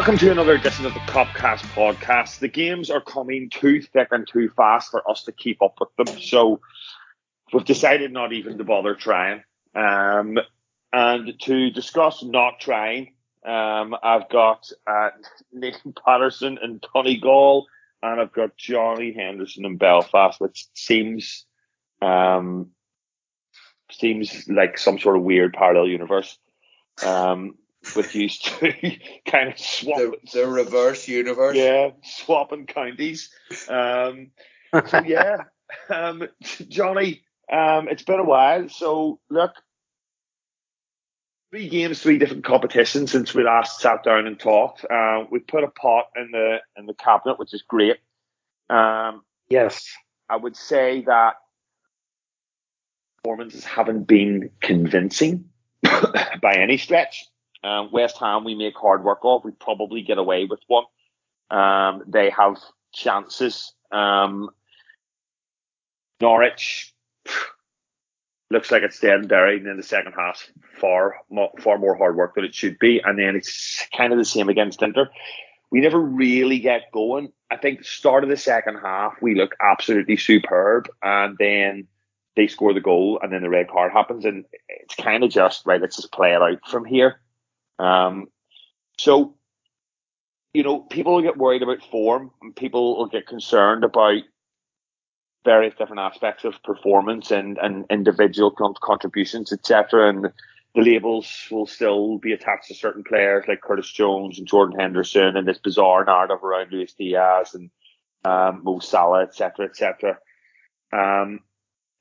Welcome to another edition of the Copcast podcast. The games are coming too thick and too fast for us to keep up with them, so we've decided not even to bother trying. Um, and to discuss not trying, um, I've got uh, Nathan Patterson and Tony Gall, and I've got Johnny Henderson in Belfast, which seems um, seems like some sort of weird parallel universe. Um, with used to kind of swap the, the, reverse universe. Yeah, swapping counties. Um, so yeah, um, Johnny, um, it's been a while. So look, three games, three different competitions since we last sat down and talked. Uh, we put a pot in the in the cabinet, which is great. Um, yes, I would say that performances haven't been convincing by any stretch. Um, West Ham, we make hard work of. We probably get away with one. Um, they have chances. Um, Norwich looks like it's dead and buried, and in the second half, far far more hard work than it should be. And then it's kind of the same against Inter. We never really get going. I think the start of the second half, we look absolutely superb, and then they score the goal, and then the red card happens, and it's kind of just right. Let's just play it out from here. Um, so, you know, people will get worried about form and people will get concerned about various different aspects of performance and, and individual contributions, etc. And the labels will still be attached to certain players like Curtis Jones and Jordan Henderson and this bizarre narrative around Luis Diaz and um, Mo Salah, etc., etc. Um,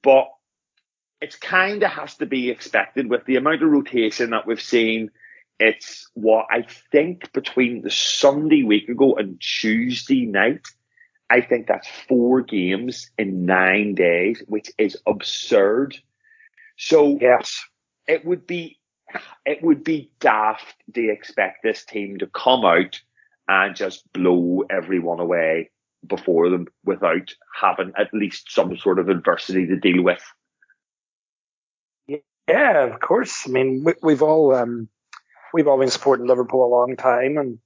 but it's kind of has to be expected with the amount of rotation that we've seen it's what I think between the Sunday week ago and Tuesday night, I think that's four games in nine days, which is absurd. So yes, it would be it would be daft to expect this team to come out and just blow everyone away before them without having at least some sort of adversity to deal with. Yeah, of course. I mean, we, have all um, we've all been supporting Liverpool a long time, and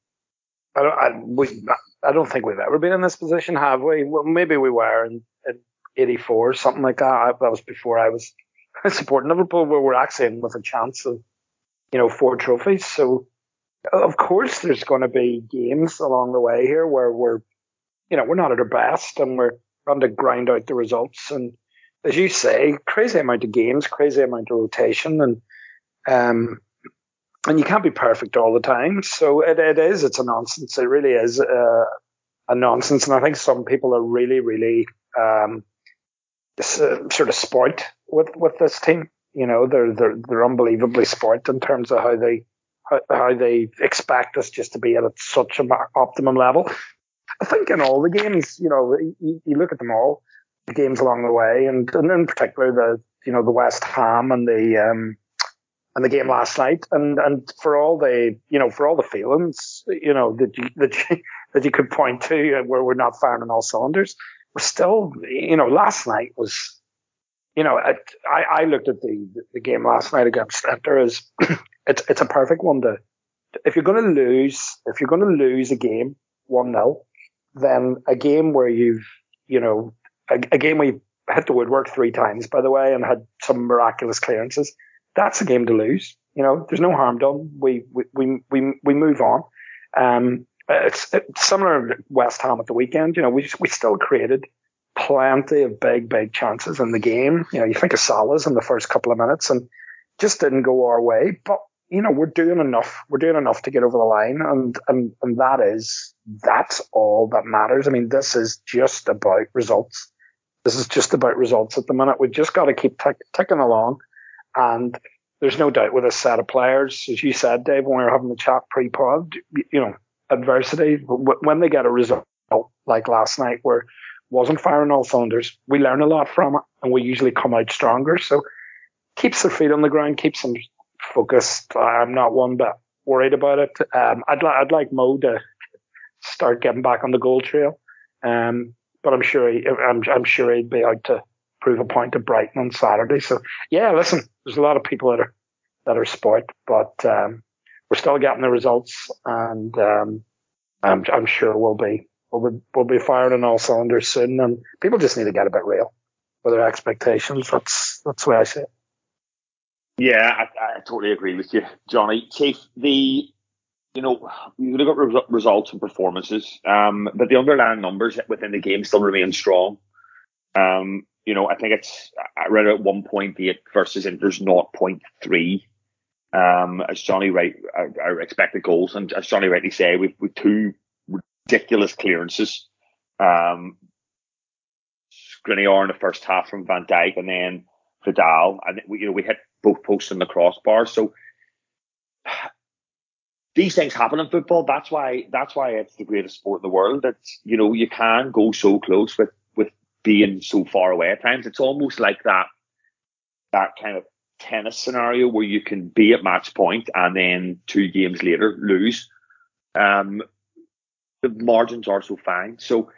I don't, I, we, I don't think we've ever been in this position, have we? Well, maybe we were in, in '84, something like that. That was before I was supporting Liverpool, where we're actually in with a chance of, you know, four trophies. So, of course, there's going to be games along the way here where we're, you know, we're not at our best, and we're trying to grind out the results. And as you say, crazy amount of games, crazy amount of rotation, and um, and you can't be perfect all the time. So it, it is, it's a nonsense. It really is a, a nonsense. And I think some people are really, really, um, uh, sort of spoilt with, with this team. You know, they're, they're, they're unbelievably spoilt in terms of how they, how, how they expect us just to be at such an optimum level. I think in all the games, you know, you, you look at them all, the games along the way, and, and in particular the, you know, the West Ham and the, um, and the game last night. And, and for all the, you know, for all the feelings, you know, that you, that you, that you could point to uh, where we're not firing on all cylinders, we're still, you know, last night was, you know, I, I looked at the, the game last night against Inter as it's, it's a perfect one to, if you're going to lose, if you're going to lose a game 1-0, then a game where you've, you know, a, a game you hit the woodwork three times, by the way, and had some miraculous clearances that's a game to lose. You know, there's no harm done. We we we we, move on. Um, it's, it's similar to West Ham at the weekend. You know, we we still created plenty of big big chances in the game. You know, you think of Salah's in the first couple of minutes and just didn't go our way. But you know, we're doing enough. We're doing enough to get over the line, and and and that is that's all that matters. I mean, this is just about results. This is just about results at the minute. We've just got to keep tick, ticking along and there's no doubt with a set of players, as you said, Dave, when we were having the chat pre-pod, you know, adversity, when they get a result like last night where wasn't firing all cylinders, we learn a lot from it and we usually come out stronger. So keeps their feet on the ground, keeps them focused. I'm not one bit worried about it. Um, I'd, li- I'd like Mo to start getting back on the goal trail. Um, but I'm sure he, I'm, I'm sure he'd be out to prove a point to Brighton on Saturday. So yeah, listen, there's a lot of people that are that are spoilt, but um, we're still getting the results, and um, I'm, I'm sure we'll be we'll be we'll be firing on all cylinders soon. And people just need to get a bit real with their expectations. That's that's the way I see it. Yeah, I, I totally agree with you, Johnny. Keith, the you know, you look at re- results and performances, um, but the underlying numbers within the game still remain strong. Um, you know, I think it's I read at 1.8 versus Inter's 0.3. Um, as Johnny right, our, expected goals, and as Johnny rightly say, we've, we've two ridiculous clearances. Um, Skriniar in the first half from Van Dijk, and then Vidal, and we, you know, we hit both posts in the crossbar. So these things happen in football. That's why that's why it's the greatest sport in the world. It's you know you can go so close with with being so far away at times. It's almost like that that kind of tennis scenario where you can be at match point and then two games later lose. Um, the margins are so fine. So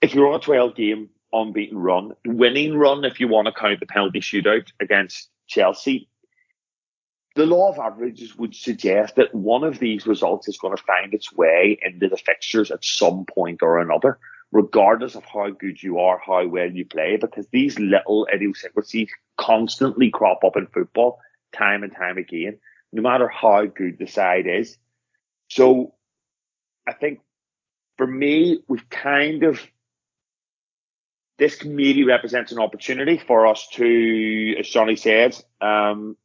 if you're on a 12 game unbeaten run, winning run, if you want to count the penalty shootout against Chelsea, the law of averages would suggest that one of these results is going to find its way into the fixtures at some point or another, regardless of how good you are, how well you play, because these little idiosyncrasies constantly crop up in football time and time again, no matter how good the side is. So I think for me, we've kind of this maybe represents an opportunity for us to, as Johnny said, um,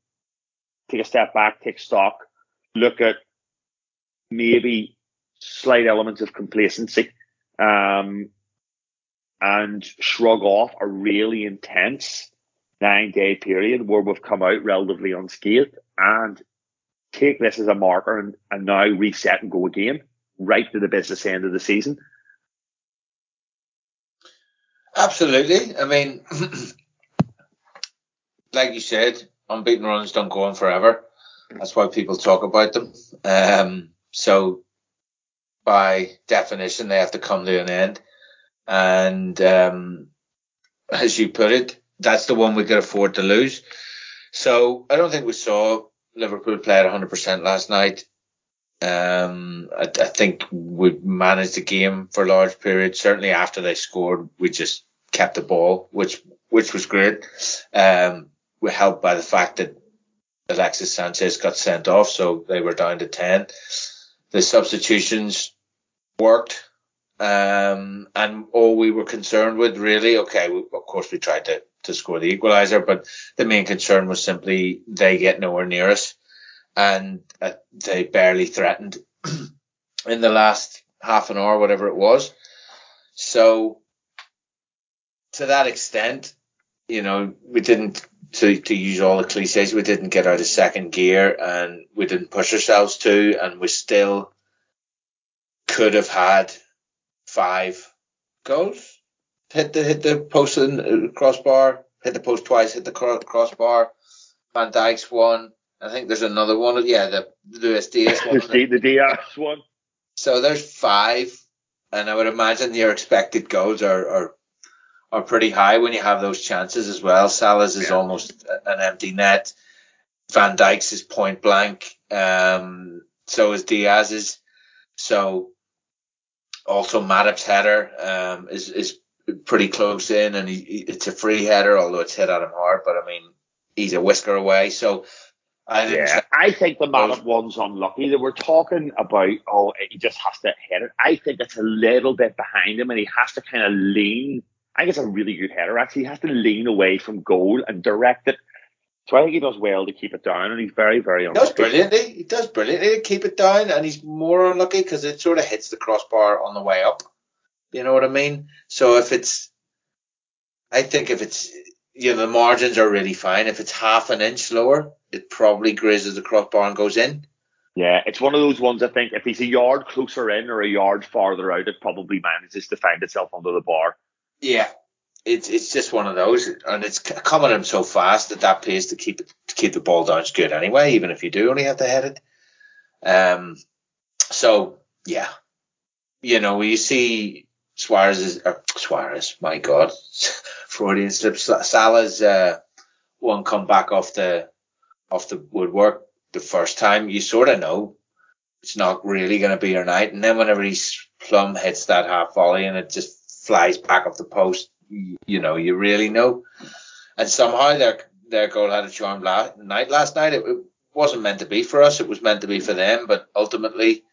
take a step back, take stock, look at maybe slight elements of complacency, um, and shrug off a really intense nine day period where we've come out relatively unscathed and take this as a marker and, and now reset and go again right to the business end of the season. Absolutely. I mean, like you said, unbeaten runs don't go on forever. That's why people talk about them. Um, so by definition, they have to come to an end. And um, as you put it, that's the one we could afford to lose. So I don't think we saw Liverpool play at 100% last night. Um, I, I, think we managed the game for a large periods. Certainly after they scored, we just kept the ball, which which was great. Um, were helped by the fact that Alexis Sanchez got sent off, so they were down to 10. The substitutions worked. Um, and all we were concerned with really, okay, we, of course we tried to, to score the equaliser, but the main concern was simply they get nowhere near us and uh, they barely threatened in the last half an hour, whatever it was. So to that extent, you know, we didn't to, to use all the cliches, we didn't get out of second gear and we didn't push ourselves to, and we still could have had five goals. Hit the hit the post and uh, crossbar, hit the post twice, hit the crossbar. Van Dijk's one. I think there's another one. Yeah, the Luis Diaz one. the, the Diaz one. So there's five, and I would imagine your expected goals are, are are pretty high when you have those chances as well. Salah's is yeah. almost an empty net. Van Dijk's is point blank. Um, so is Diaz's. So also Matip's header um, is is pretty close in, and he, it's a free header, although it's hit at him hard. But I mean, he's a whisker away. So I think yeah, I think the Matip one's unlucky. That we're talking about, oh, he just has to hit it. I think it's a little bit behind him, and he has to kind of lean I think it's a really good header. Actually, he has to lean away from goal and direct it. So I think he does well to keep it down, and he's very, very unlucky. He does brilliantly. He does brilliantly to keep it down, and he's more unlucky because it sort of hits the crossbar on the way up. You know what I mean? So if it's, I think if it's, you know, the margins are really fine. If it's half an inch lower, it probably grazes the crossbar and goes in. Yeah, it's one of those ones I think if he's a yard closer in or a yard farther out, it probably manages to find itself under the bar. Yeah, it's it's just one of those, and it's coming in so fast at that pace to keep it to keep the ball down is good anyway, even if you do only have to hit it. Um, so yeah, you know, you see Suarez is uh, Suarez, my God, Freudian slip. Salah's uh, one come back off the off the woodwork the first time. You sort of know it's not really going to be your night. And then whenever he's Plum hits that half volley and it just flies back up the post, you, know, you really know. And somehow their their goal had a charmed la- night last night. It, it wasn't meant to be for us. It was meant to be for them. But ultimately,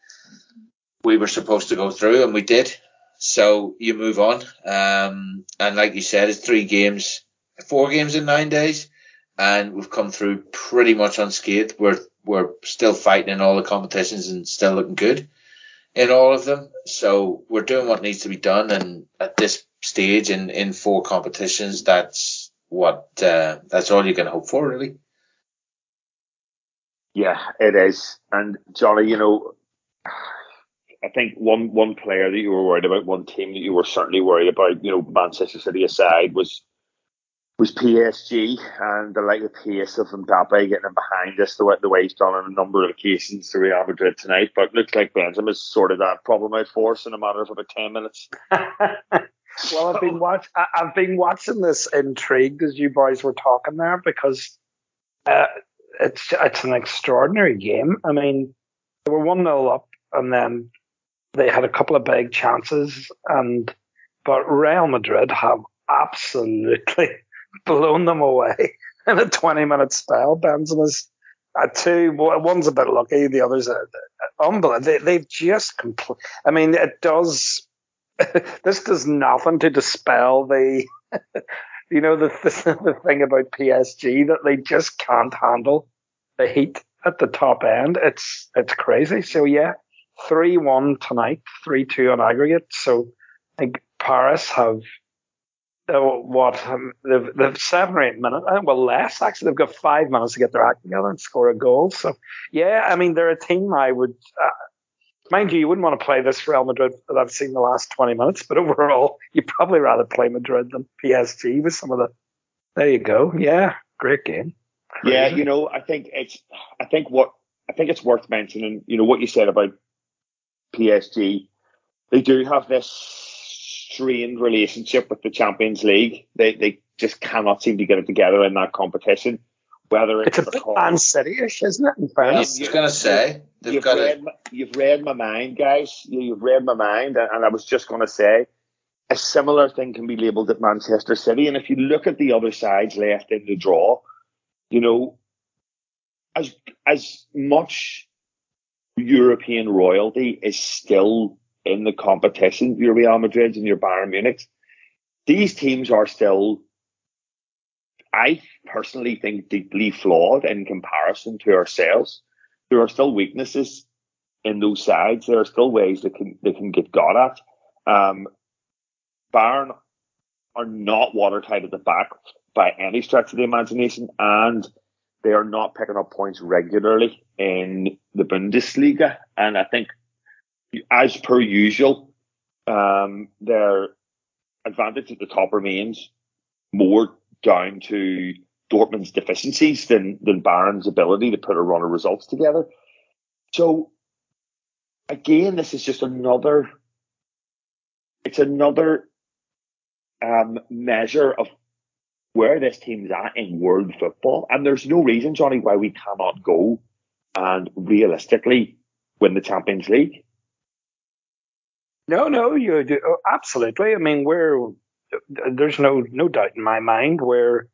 we were supposed to go through, and we did. So you move on. Um, and like you said, it's three games, four games in nine days, and we've come through pretty much unscathed. We're we're still fighting in all the competitions and still looking good in all of them. So we're doing what needs to be done, and at this stage in in four competitions, that's what uh, that's all you can hope for, really. Yeah, it is. And Johnny, you know, I think one one player that you were worried about, one team that you were certainly worried about, you know, Manchester City aside, was was PSG and the like the pace of Mbappe getting in behind us the way, the way he's done on a number of occasions to Real Madrid tonight. But looks like Benzema's sorted that problem out for us in a matter of about ten minutes. well, I've been watch I've been watching this intrigued as you boys were talking there because uh, it's it's an extraordinary game. I mean, they were one 0 up and then they had a couple of big chances and but Real Madrid have absolutely blown them away in a 20 minute spell. Benzema's at two, one's a bit lucky, the other's a, unbelievable. They, they've just complete. I mean, it does. this does nothing to dispel the, you know, the, the the thing about PSG that they just can't handle the heat at the top end. It's it's crazy. So yeah, three one tonight, three two on aggregate. So I think Paris have what um, they've, they've seven or eight minutes, uh, well less actually. They've got five minutes to get their act together and score a goal. So yeah, I mean they're a team I would. Uh, mind you, you wouldn't want to play this Real Madrid that I've seen the last 20 minutes, but overall, you'd probably rather play Madrid than PSG with some of the. There you go. Yeah, great game. Crazy. Yeah, you know, I think it's. I think what I think it's worth mentioning. You know what you said about PSG. They do have this strained relationship with the Champions League. They they just cannot seem to get it together in that competition. Whether it's, it's a bit Man City-ish, isn't it? In fairness, I was going to say you've read, my, you've read my mind, guys. You, have read my mind, and I was just going to say a similar thing can be labelled at Manchester City. And if you look at the other sides left in the draw, you know, as as much European royalty is still in the competition, your Real Madrids and your Bayern Munichs. these teams are still, I personally think, deeply flawed in comparison to ourselves. There are still weaknesses in those sides. There are still ways they can they can get got at. Um, Bayern are not watertight at the back by any stretch of the imagination, and they are not picking up points regularly in the Bundesliga. And I think as per usual, um, their advantage at the top remains more down to Dortmund's deficiencies than than Bayern's ability to put a run of results together. So again, this is just another. It's another um, measure of where this team's at in world football, and there's no reason, Johnny, why we cannot go and realistically win the Champions League. No, no, you oh, absolutely. I mean, we're there's no no doubt in my mind we're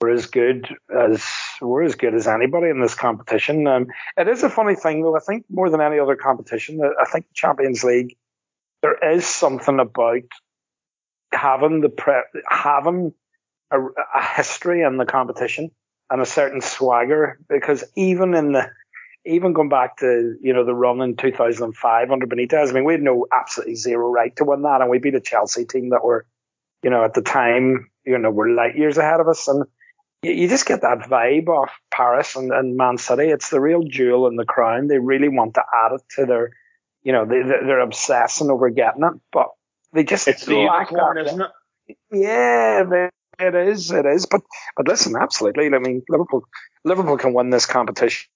we're as good as we're as good as anybody in this competition. Um, it is a funny thing though. I think more than any other competition, I think Champions League there is something about having the pre- having a, a history in the competition and a certain swagger because even in the even going back to you know the run in 2005 under Benitez, I mean we had no absolutely zero right to win that, and we beat a Chelsea team that were, you know, at the time you know were light years ahead of us, and you, you just get that vibe off Paris and, and Man City. It's the real jewel in the crown. They really want to add it to their, you know, they, they're obsessing over getting it, but they just it's the unicorn, isn't it? Yeah, they, it is. It is. But but listen, absolutely. I mean, Liverpool Liverpool can win this competition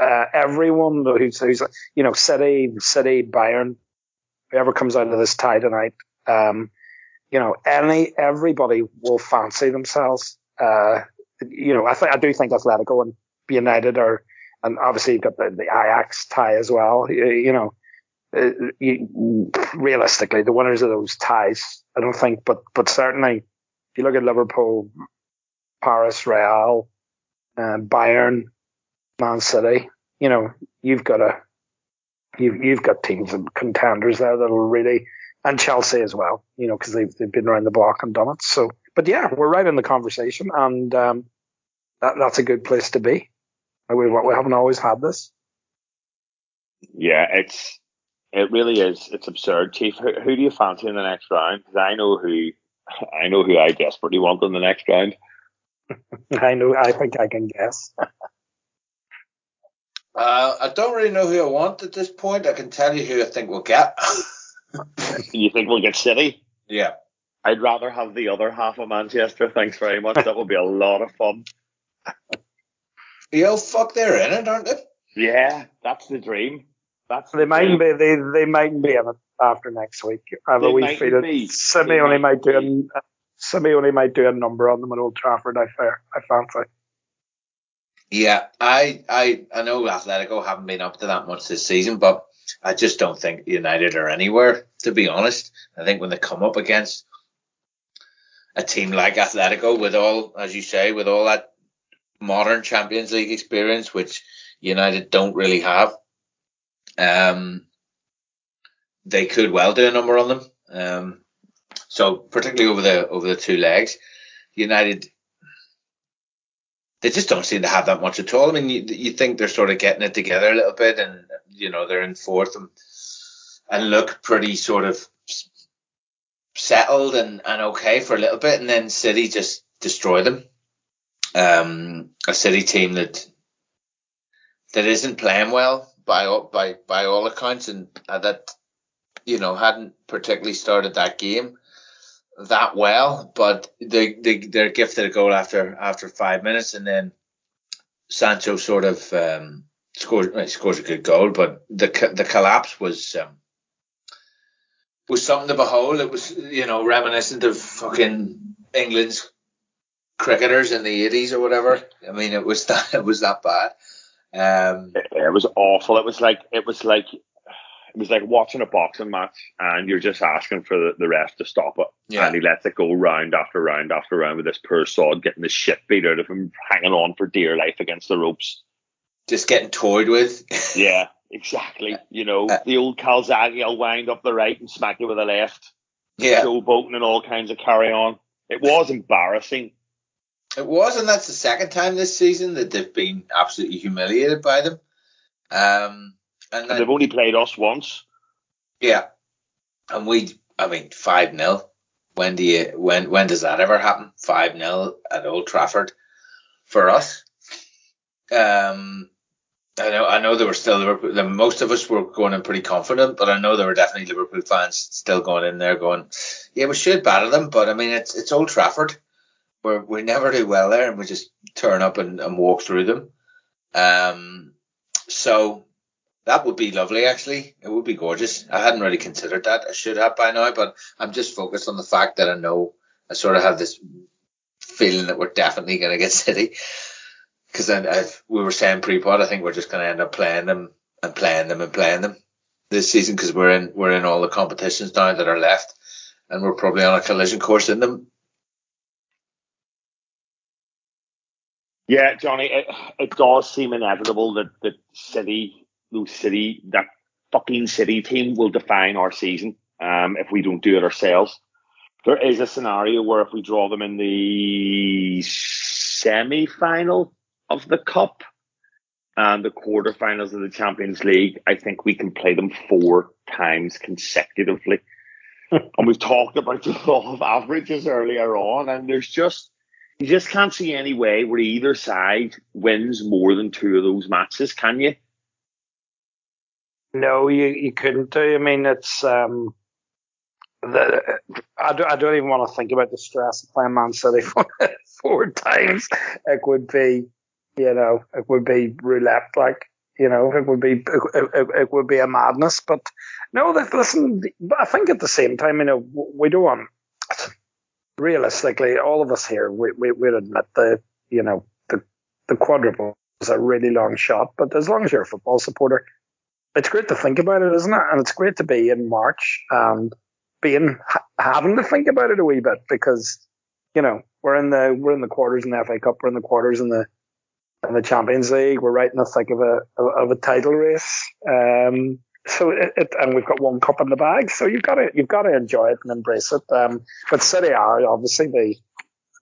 uh, everyone who's, who's, you know, City, City, Bayern, whoever comes out of this tie tonight, um, you know, any, everybody will fancy themselves. Uh, you know, I think, I do think Atletico and United are, and obviously you've got the, the Ajax tie as well. You, you know, uh, you, realistically, the winners of those ties, I don't think, but but certainly, if you look at Liverpool, Paris, Real, uh, Bayern, Man City, you know, you've got a you've you've got teams and contenders there that'll really and Chelsea as well, you know, because they've they've been around the block and done it. So, but yeah, we're right in the conversation, and um, that, that's a good place to be. We we haven't always had this. Yeah, it's it really is. It's absurd, Chief. Who, who do you fancy in the next round? Because I know who I know who I desperately want in the next round. I know. I think I can guess. uh, I don't really know who I want at this point. I can tell you who I think we'll get. you think we'll get City? Yeah. I'd rather have the other half of Manchester. Thanks very much. That would be a lot of fun. Yo, fuck, they're in it, aren't they? Yeah, that's the dream. That's they might be. They they might be in it after next week. I have a wee feeling Simeone might do a Simeone might do a number on them at Old Trafford. I fair. I fancy. Yeah, I I I know Atletico haven't been up to that much this season, but I just don't think United are anywhere. To be honest, I think when they come up against a team like Atletico, with all as you say, with all that modern Champions League experience, which United don't really have, um, they could well do a number on them. Um, so particularly over the over the two legs, United they just don't seem to have that much at all. I mean, you, you think they're sort of getting it together a little bit, and you know they're in fourth and and look pretty sort of settled and, and okay for a little bit, and then City just destroy them. Um, a City team that that isn't playing well by all, by by all accounts, and that you know hadn't particularly started that game that well, but they they they're gifted a goal after after five minutes, and then Sancho sort of um, scores well, scores a good goal, but the the collapse was um, was something to behold. It was you know reminiscent of fucking England's cricketers in the eighties or whatever. I mean, it was that it was that bad. Um, it, it was awful. It was like it was like it was like watching a boxing match and you're just asking for the, the ref to stop it. Yeah. And he lets it go round after round after round with this poor sod getting the shit beat out of him, hanging on for dear life against the ropes. Just getting toyed with. yeah, exactly. You know, uh, the old Calzaghe will wind up the right and smack you with the left. Yeah. Showboating and all kinds of carry on. It was embarrassing. It was, and that's the second time this season that they've been absolutely humiliated by them. Um, and, and they've only played us once. Yeah, and we, I mean, five 0 When do you when when does that ever happen? Five 0 at Old Trafford for us. Um, I know I know there were still Liverpool. The, most of us were going in pretty confident, but I know there were definitely Liverpool fans still going in there going, yeah, we should battle them, but I mean it's it's Old Trafford. we we never do well there, and we just turn up and, and walk through them. Um, so that would be lovely, actually. It would be gorgeous. I hadn't really considered that. I should have by now, but I'm just focused on the fact that I know I sort of have this feeling that we're definitely going to get City. Because then, as we were saying pre-pod, I think we're just going to end up playing them and playing them and playing them this season because we're in we're in all the competitions now that are left, and we're probably on a collision course in them. Yeah, Johnny, it, it does seem inevitable that that City those city, that fucking city team will define our season um, if we don't do it ourselves. There is a scenario where if we draw them in the semi final of the Cup and the quarterfinals of the Champions League, I think we can play them four times consecutively. and we've talked about the law of averages earlier on, and there's just you just can't see any way where either side wins more than two of those matches, can you? No, you, you couldn't do. I mean, it's um, the, I, don't, I don't even want to think about the stress of playing Man City four, four times. It would be, you know, it would be roulette. Like, you know, it would be it, it, it would be a madness. But no, listen. I think at the same time, you know, we don't want. Realistically, all of us here, we we would admit the, you know, the the quadruple is a really long shot. But as long as you're a football supporter, it's great to think about it, isn't it? And it's great to be in March and being having to think about it a wee bit because you know we're in the we're in the quarters in the FA Cup, we're in the quarters in the in the Champions League, we're right in the thick of a of a title race. Um, so it, it, and we've got one cup in the bag, so you've got to you've got to enjoy it and embrace it. Um, but City are obviously the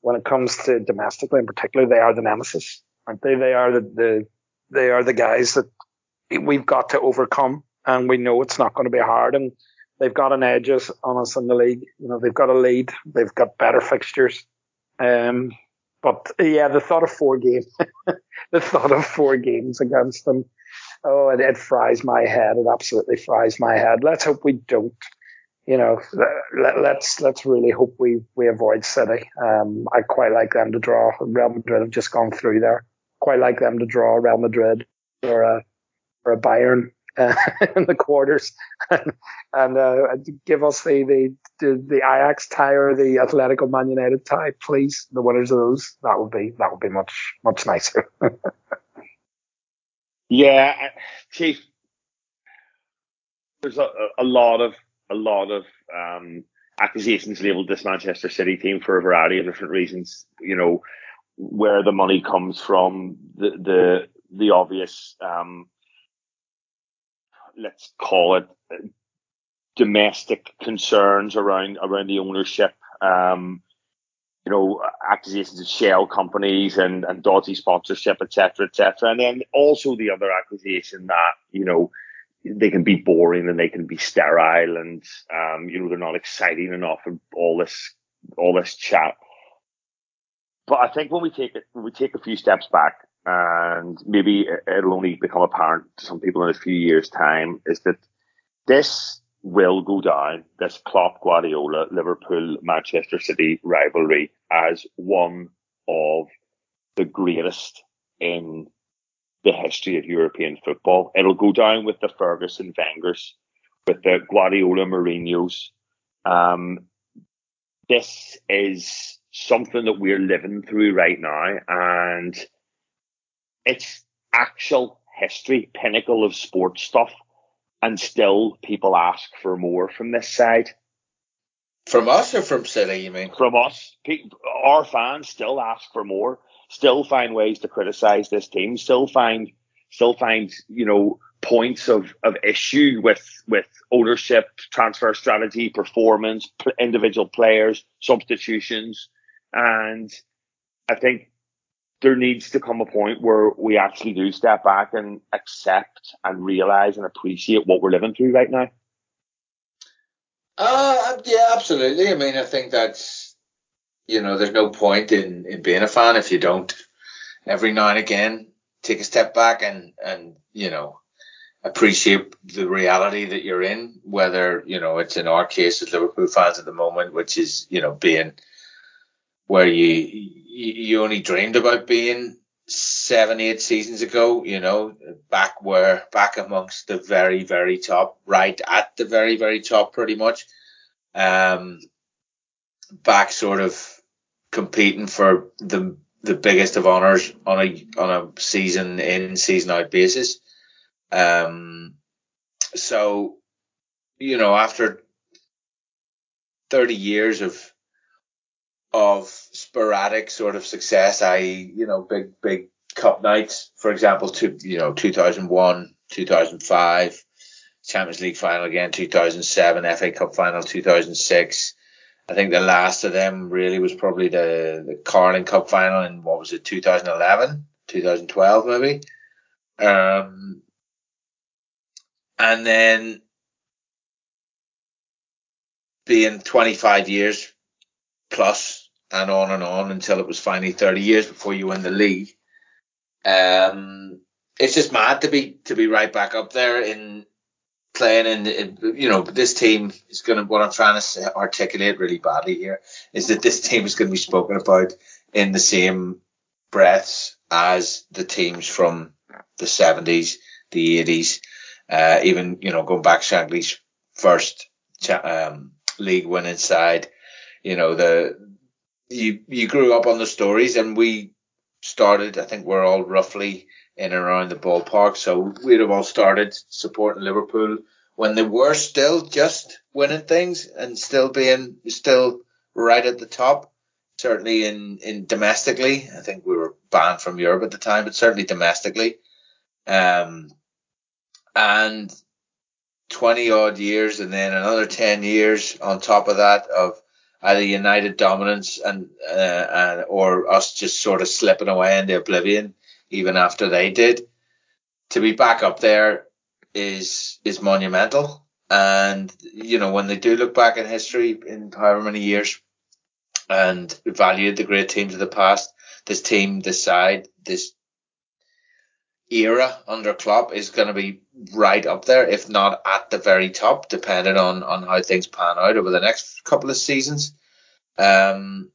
when it comes to domestically in particular, they are the nemesis, aren't they? They are the, the they are the guys that we've got to overcome, and we know it's not going to be hard. And they've got an edge on us in the league. You know, they've got a lead. They've got better fixtures. Um, but yeah, the thought of four games, the thought of four games against them, oh, it, it fries my head. It absolutely fries my head. Let's hope we don't. You know, let, us let's, let's really hope we we avoid City. Um, I quite like them to draw. Real Madrid have just gone through there. Quite like them to draw Real Madrid or a or a Bayern uh, in the quarters and, and uh, give us the, the, the the Ajax tie or the Atletico Man United tie, please. The winners of those that would be that would be much much nicer. yeah, Chief. There's a, a lot of a lot of um, accusations labelled this Manchester City team for a variety of different reasons. You know, where the money comes from, the the the obvious um, let's call it domestic concerns around around the ownership. Um, you know, accusations of shell companies and, and dodgy sponsorship, etc., etc. And then also the other accusation that, you know, they can be boring and they can be sterile and, um, you know, they're not exciting enough and all this, all this chat. But I think when we take it, when we take a few steps back and maybe it'll only become apparent to some people in a few years' time, is that this will go down, this Klopp Guardiola Liverpool Manchester City rivalry, as one of the greatest in the history of European football. It'll go down with the Ferguson Wengers, with the Guardiola Mourinho's. Um, this is something that we're living through right now, and it's actual history, pinnacle of sports stuff, and still people ask for more from this side. From us or from City, you mean? From us. Our fans still ask for more, still find ways to criticize this team, still find, still find, you know, points of, of issue with, with ownership, transfer strategy, performance, individual players, substitutions. And I think there needs to come a point where we actually do step back and accept and realize and appreciate what we're living through right now. Uh, yeah, absolutely. I mean, I think that's, you know, there's no point in, in being a fan if you don't every now and again take a step back and, and, you know, appreciate the reality that you're in, whether, you know, it's in our case as Liverpool fans at the moment, which is, you know, being where you you only dreamed about being seven, eight seasons ago, you know, back where, back amongst the very, very top, right at the very, very top, pretty much. Um, back sort of competing for the, the biggest of honors on a, on a season in, season out basis. Um, so, you know, after 30 years of, of sporadic sort of success, i.e., you know, big, big cup nights, for example, to, you know, 2001, 2005, Champions League final again, 2007, FA Cup final, 2006. I think the last of them really was probably the, the Carling Cup final in what was it, 2011, 2012 maybe. Um, and then being 25 years plus and on and on until it was finally 30 years before you win the league. Um, it's just mad to be to be right back up there in playing in, you know this team is going to what I'm trying to articulate really badly here is that this team is going to be spoken about in the same breaths as the teams from the 70s, the 80s, uh, even you know going back Shankly's first um, league winning side you know, the, you, you grew up on the stories and we started, I think we're all roughly in around the ballpark. So we'd have all started supporting Liverpool when they were still just winning things and still being still right at the top. Certainly in, in domestically, I think we were banned from Europe at the time, but certainly domestically. Um, and 20 odd years and then another 10 years on top of that of either United dominance and, uh, and or us just sort of slipping away into oblivion even after they did. To be back up there is is monumental. And you know when they do look back in history in however many years and valued the great teams of the past, this team, this side, this era under Klopp is going to be right up there, if not at the very top, depending on on how things pan out over the next couple of seasons. Um,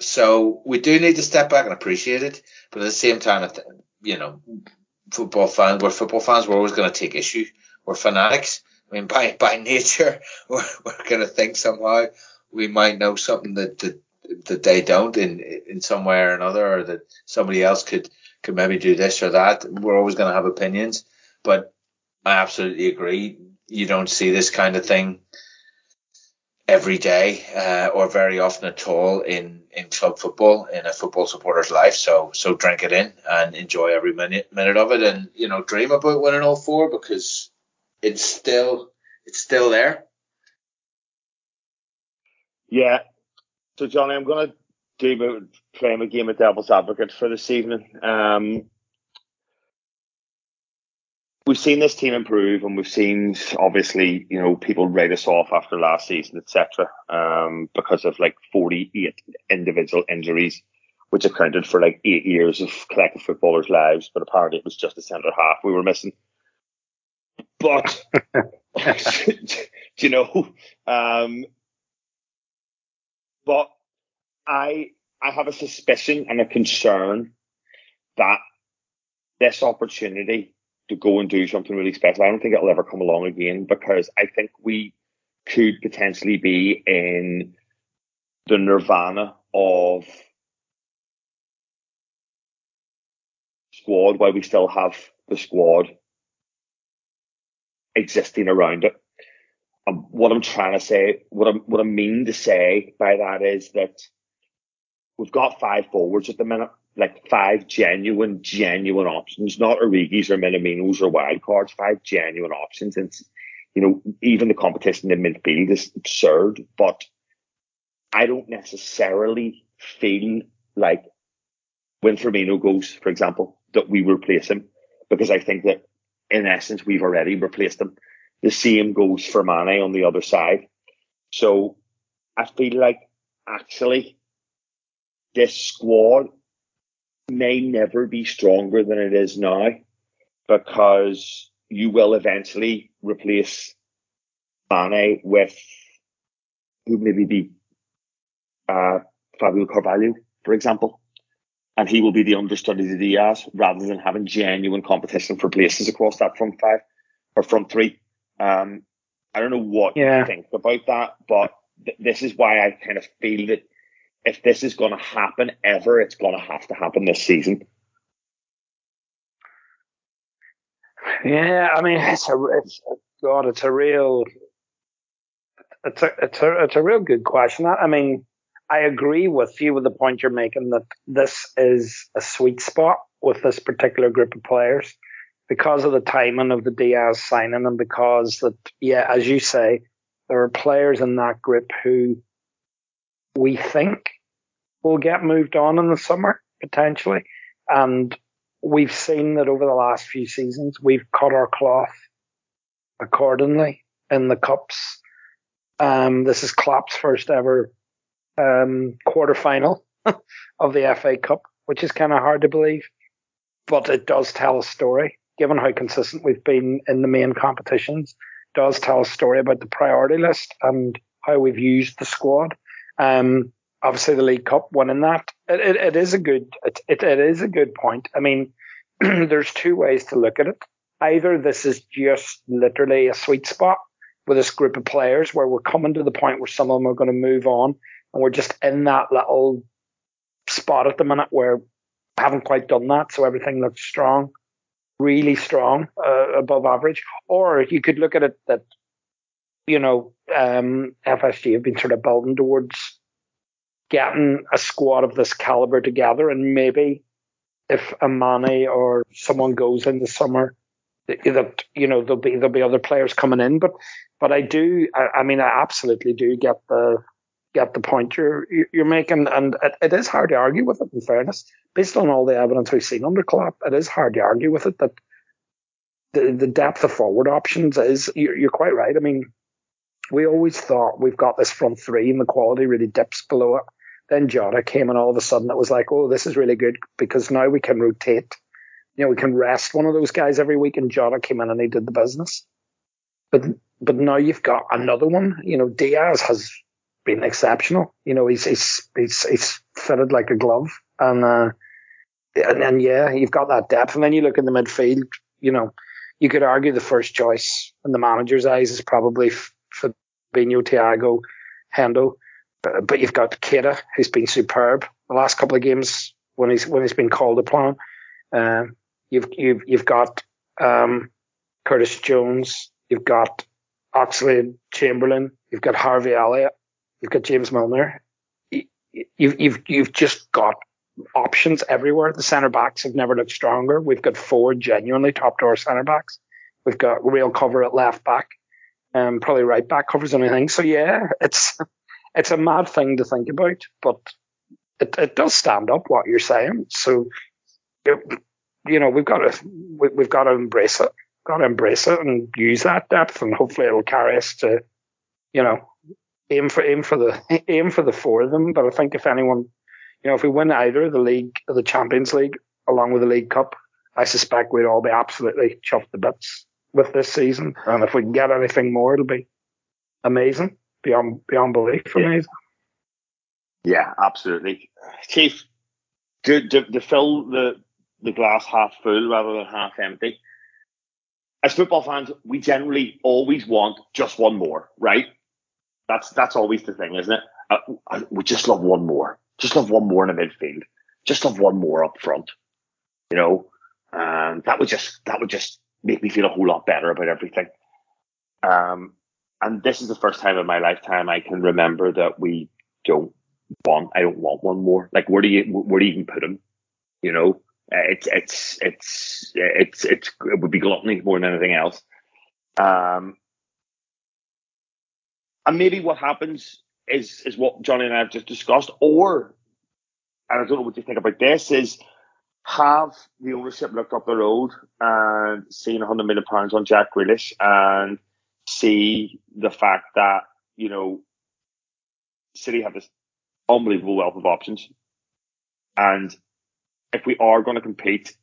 so we do need to step back and appreciate it, but at the same time, you know, football fans, we're football fans, we're always going to take issue. We're fanatics. I mean, by by nature, we're, we're going to think somehow we might know something that, that that they don't in in some way or another, or that somebody else could could maybe do this or that. We're always going to have opinions, but I absolutely agree. You don't see this kind of thing every day uh, or very often at all in, in club football in a football supporter's life. So so drink it in and enjoy every minute minute of it, and you know dream about winning all four because it's still it's still there. Yeah. So Johnny, I'm gonna do play a game of devil's advocate for this evening. Um, we've seen this team improve, and we've seen obviously, you know, people write us off after last season, etc., um, because of like 48 individual injuries, which accounted for like eight years of collective footballers' lives. But apparently, it was just a centre half we were missing. But you know, um, but I I have a suspicion and a concern that this opportunity to go and do something really special. I don't think it'll ever come along again because I think we could potentially be in the nirvana of squad while we still have the squad existing around it. And what I'm trying to say, what I'm what I mean to say by that is that we've got five forwards at the minute like five genuine, genuine options, not Origi's or Minaminos or wild cards, five genuine options. And, you know, even the competition in midfield is absurd, but I don't necessarily feel like when Firmino goes, for example, that we replace him because I think that in essence, we've already replaced him. The same goes for Mane on the other side. So I feel like actually this squad may never be stronger than it is now because you will eventually replace Mane with who maybe be uh, Fabio Carvalho, for example. And he will be the understudy to Diaz rather than having genuine competition for places across that front five or front three. Um, I don't know what yeah. you think about that, but th- this is why I kind of feel that if this is going to happen ever, it's going to have to happen this season. Yeah, I mean, it's a, it's God, it's a real, it's a, it's a, it's a real good question. I mean, I agree with you with the point you're making that this is a sweet spot with this particular group of players because of the timing of the Diaz signing and because that, yeah, as you say, there are players in that group who we think will get moved on in the summer potentially. And we've seen that over the last few seasons, we've cut our cloth accordingly in the cups. Um, this is Klopp's first ever um, quarter final of the FA Cup, which is kind of hard to believe, but it does tell a story. Given how consistent we've been in the main competitions, does tell a story about the priority list and how we've used the squad. Um, obviously the League Cup winning that. It, it, it is a good it, it, it is a good point. I mean, there's two ways to look at it. Either this is just literally a sweet spot with this group of players where we're coming to the point where some of them are going to move on and we're just in that little spot at the minute where we haven't quite done that, so everything looks strong. really strong, uh, above average, or you could look at it that you know um, FSG have been sort of building towards getting a squad of this caliber together, and maybe if Amani or someone goes in the summer, that you know there'll be there'll be other players coming in, but but I do, I, I mean, I absolutely do get the get the point you're you're making, and it, it is hard to argue with it. In fairness, based on all the evidence we've seen under Klopp, it is hard to argue with it that the the depth of forward options is. You're, you're quite right. I mean, we always thought we've got this front three, and the quality really dips below it. Then Jota came, and all of a sudden it was like, oh, this is really good because now we can rotate. You know, we can rest one of those guys every week, and Jota came in and he did the business. But but now you've got another one. You know, Diaz has been exceptional. You know, he's he's he's, he's fitted like a glove, and uh, and yeah, you've got that depth. And then you look in the midfield. You know, you could argue the first choice in the manager's eyes is probably Fabinho, Thiago, Hendo, but, you've got Keita, who's been superb the last couple of games when he's when he's been called upon. Uh, you've you've you've got um, Curtis Jones, you've got Oxlade Chamberlain, you've got Harvey Elliott, you've got James Milner. You've you've you've just got options everywhere. The centre backs have never looked stronger. We've got four genuinely top door centre backs. We've got real cover at left back, um, probably right back covers anything. So yeah, it's it's a mad thing to think about, but it, it does stand up what you're saying. So it, you know we've got to we, we've got to embrace it got to embrace it and use that depth, and hopefully it'll carry us to, you know, aim for aim for the aim for the four of them. But I think if anyone, you know, if we win either the league or the Champions League along with the League Cup, I suspect we'd all be absolutely chuffed to bits with this season. And if we can get anything more, it'll be amazing, beyond beyond belief yeah. amazing. Yeah, absolutely, Chief. To, to, to fill the the glass half full rather than half empty as football fans, we generally always want just one more, right? That's that's always the thing, isn't it? Uh, I, we just love one more. Just love one more in the midfield. Just love one more up front. You know, and that would just that would just make me feel a whole lot better about everything. Um, and this is the first time in my lifetime I can remember that we don't want. I don't want one more. Like, where do you where do you even put him? You know, it's it's it's it's it's it would be gluttony more than anything else. Um, and maybe what happens is is what Johnny and I have just discussed, or and I don't know what you think about this is have the ownership looked up the road and seen 100 million pounds on Jack Grealish and see the fact that you know City have this unbelievable wealth of options and if we are going to compete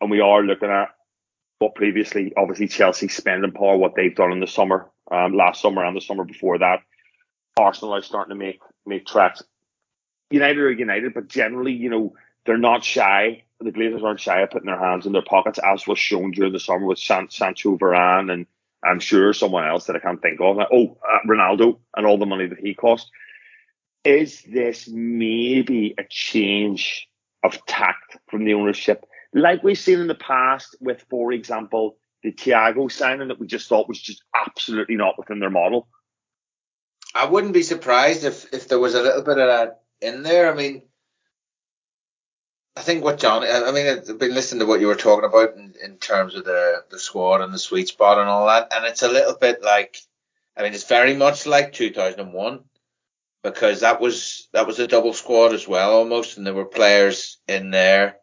and we are looking at what previously, obviously Chelsea spending power, what they've done in the summer, um, last summer and the summer before that, Arsenal are starting to make, make tracks. United are United, but generally, you know, they're not shy. The Glazers aren't shy of putting their hands in their pockets, as was shown during the summer with San- Sancho Varane and I'm sure someone else that I can't think of. like, Oh, uh, Ronaldo and all the money that he cost. Is this maybe a change of tact from the ownership, like we've seen in the past with, for example, the Thiago signing that we just thought was just absolutely not within their model. I wouldn't be surprised if if there was a little bit of that in there. I mean, I think what John, I mean, I've been listening to what you were talking about in, in terms of the the squad and the sweet spot and all that, and it's a little bit like, I mean, it's very much like 2001 because that was that was a double squad as well almost, and there were players in there,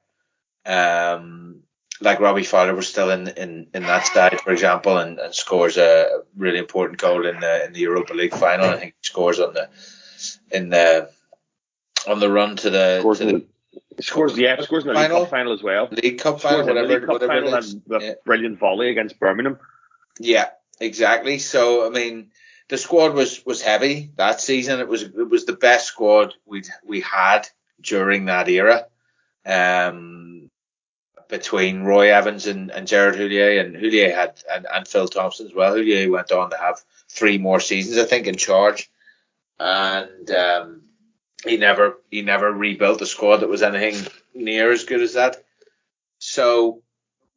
um, like Robbie Fowler was still in, in, in that side, for example, and, and scores a really important goal in the in the Europa League final. I think he scores on the in the on the run to the, scores yeah scores in the final, League Cup final as well. League Cup final, whatever, League Cup whatever final it is. And yeah. brilliant volley against Birmingham. Yeah, exactly. So I mean the squad was was heavy that season. It was it was the best squad we we had during that era. Um, between Roy Evans and, and Gerard Houllier, and Houllier had and, and Phil Thompson as well. Houllier went on to have three more seasons, I think, in charge, and um, he never he never rebuilt a squad that was anything near as good as that. So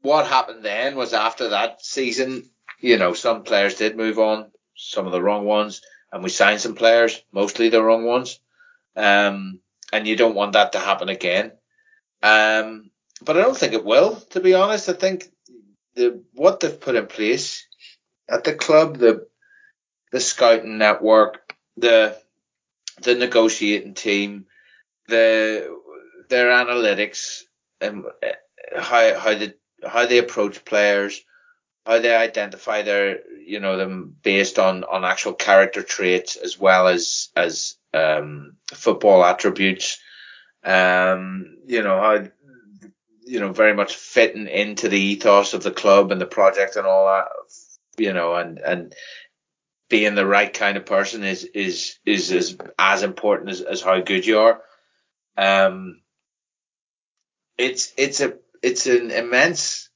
what happened then was after that season, you know, some players did move on, some of the wrong ones, and we signed some players, mostly the wrong ones. Um, and you don't want that to happen again. Um, but I don't think it will, to be honest. I think the what they've put in place at the club, the the scouting network, the the negotiating team, the their analytics, and how how they how they approach players, how they identify their you know them based on on actual character traits as well as as um, football attributes. Um, you know how you know very much fitting into the ethos of the club and the project and all that. You know, and and being the right kind of person is is is as as important as, as how good you are. Um, it's it's a it's an immense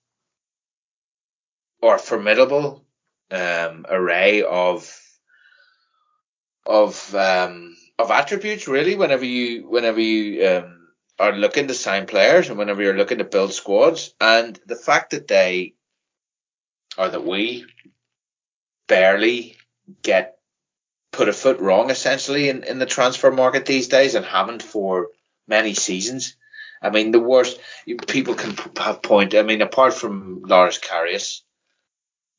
or formidable um, array of of um, of attributes really whenever you whenever you um, are looking to sign players and whenever you're looking to build squads and the fact that they or that we barely get put a foot wrong essentially in, in the transfer market these days and haven't for many seasons. I mean, the worst people can have point. I mean, apart from Loris Karius,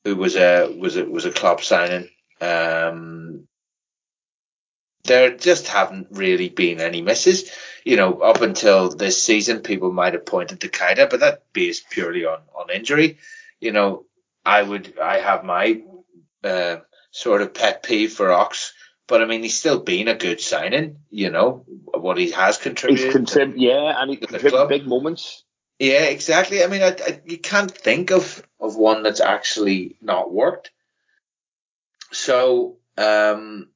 who was a was a was a club signing, um, there just haven't really been any misses. You know, up until this season, people might have pointed to Keita, but that based purely on on injury. You know, I would I have my uh, sort of pet peeve for Ox. But I mean, he's still been a good signing, you know, what he has contributed. He's contrib- yeah, and he contributed big moments. Yeah, exactly. I mean, I, I, you can't think of, of one that's actually not worked. So, um,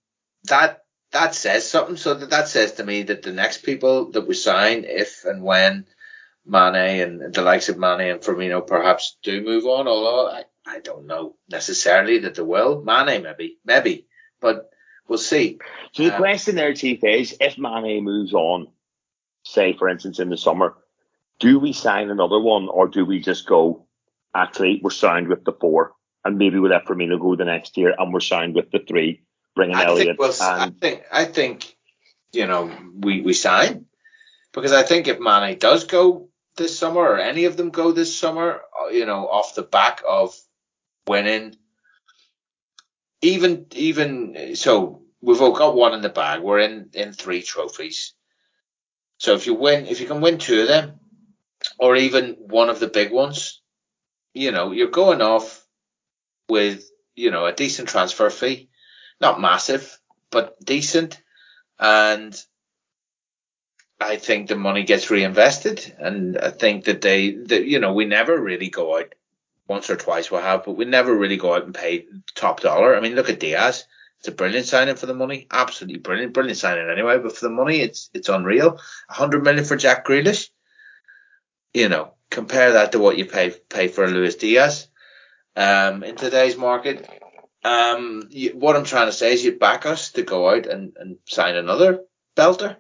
that, that says something. So that, that says to me that the next people that we sign, if and when Mane and the likes of Mane and Firmino perhaps do move on, although I, I don't know necessarily that they will. Mane maybe, maybe, but we'll see. So the um, question there, Chief, is if Mane moves on, say for instance in the summer, do we sign another one or do we just go? Actually, we're signed with the four, and maybe we let Firmino go the next year, and we're signed with the three, bringing I Elliott. Think we'll, and, I think I think you know we we sign because I think if Mane does go this summer or any of them go this summer, uh, you know, off the back of winning. Even even so, we've all got one in the bag. We're in in three trophies. So if you win, if you can win two of them, or even one of the big ones, you know, you're going off with you know a decent transfer fee, not massive, but decent, and I think the money gets reinvested, and I think that they, that you know, we never really go out once or twice we'll have, but we never really go out and pay top dollar. I mean, look at Diaz. It's a brilliant signing for the money. Absolutely brilliant. Brilliant signing anyway, but for the money, it's it's unreal. A hundred million for Jack Grealish. You know, compare that to what you pay pay for Luis Diaz. Um, in today's market, um, you, what I'm trying to say is you back us to go out and, and sign another belter.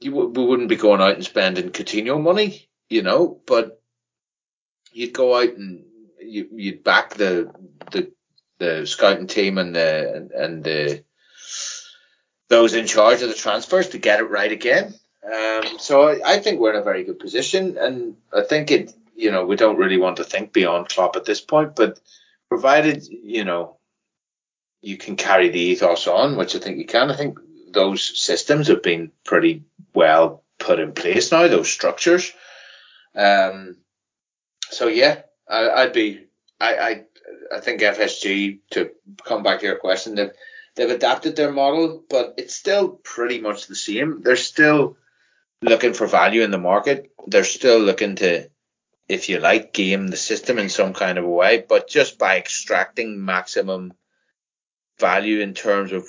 You, we wouldn't be going out and spending Coutinho money, you know, but you'd go out and you, you'd back the the the scouting team and the and the those in charge of the transfers to get it right again. Um, so I, I, think we're in a very good position, and I think it. You know, we don't really want to think beyond Klopp at this point, but provided you know you can carry the ethos on, which I think you can. I think those systems have been pretty well put in place now. Those structures. Um, so yeah, I, would be. I, I I think FSG to come back to your question, they've they've adapted their model, but it's still pretty much the same. They're still looking for value in the market. They're still looking to, if you like, game the system in some kind of a way, but just by extracting maximum value in terms of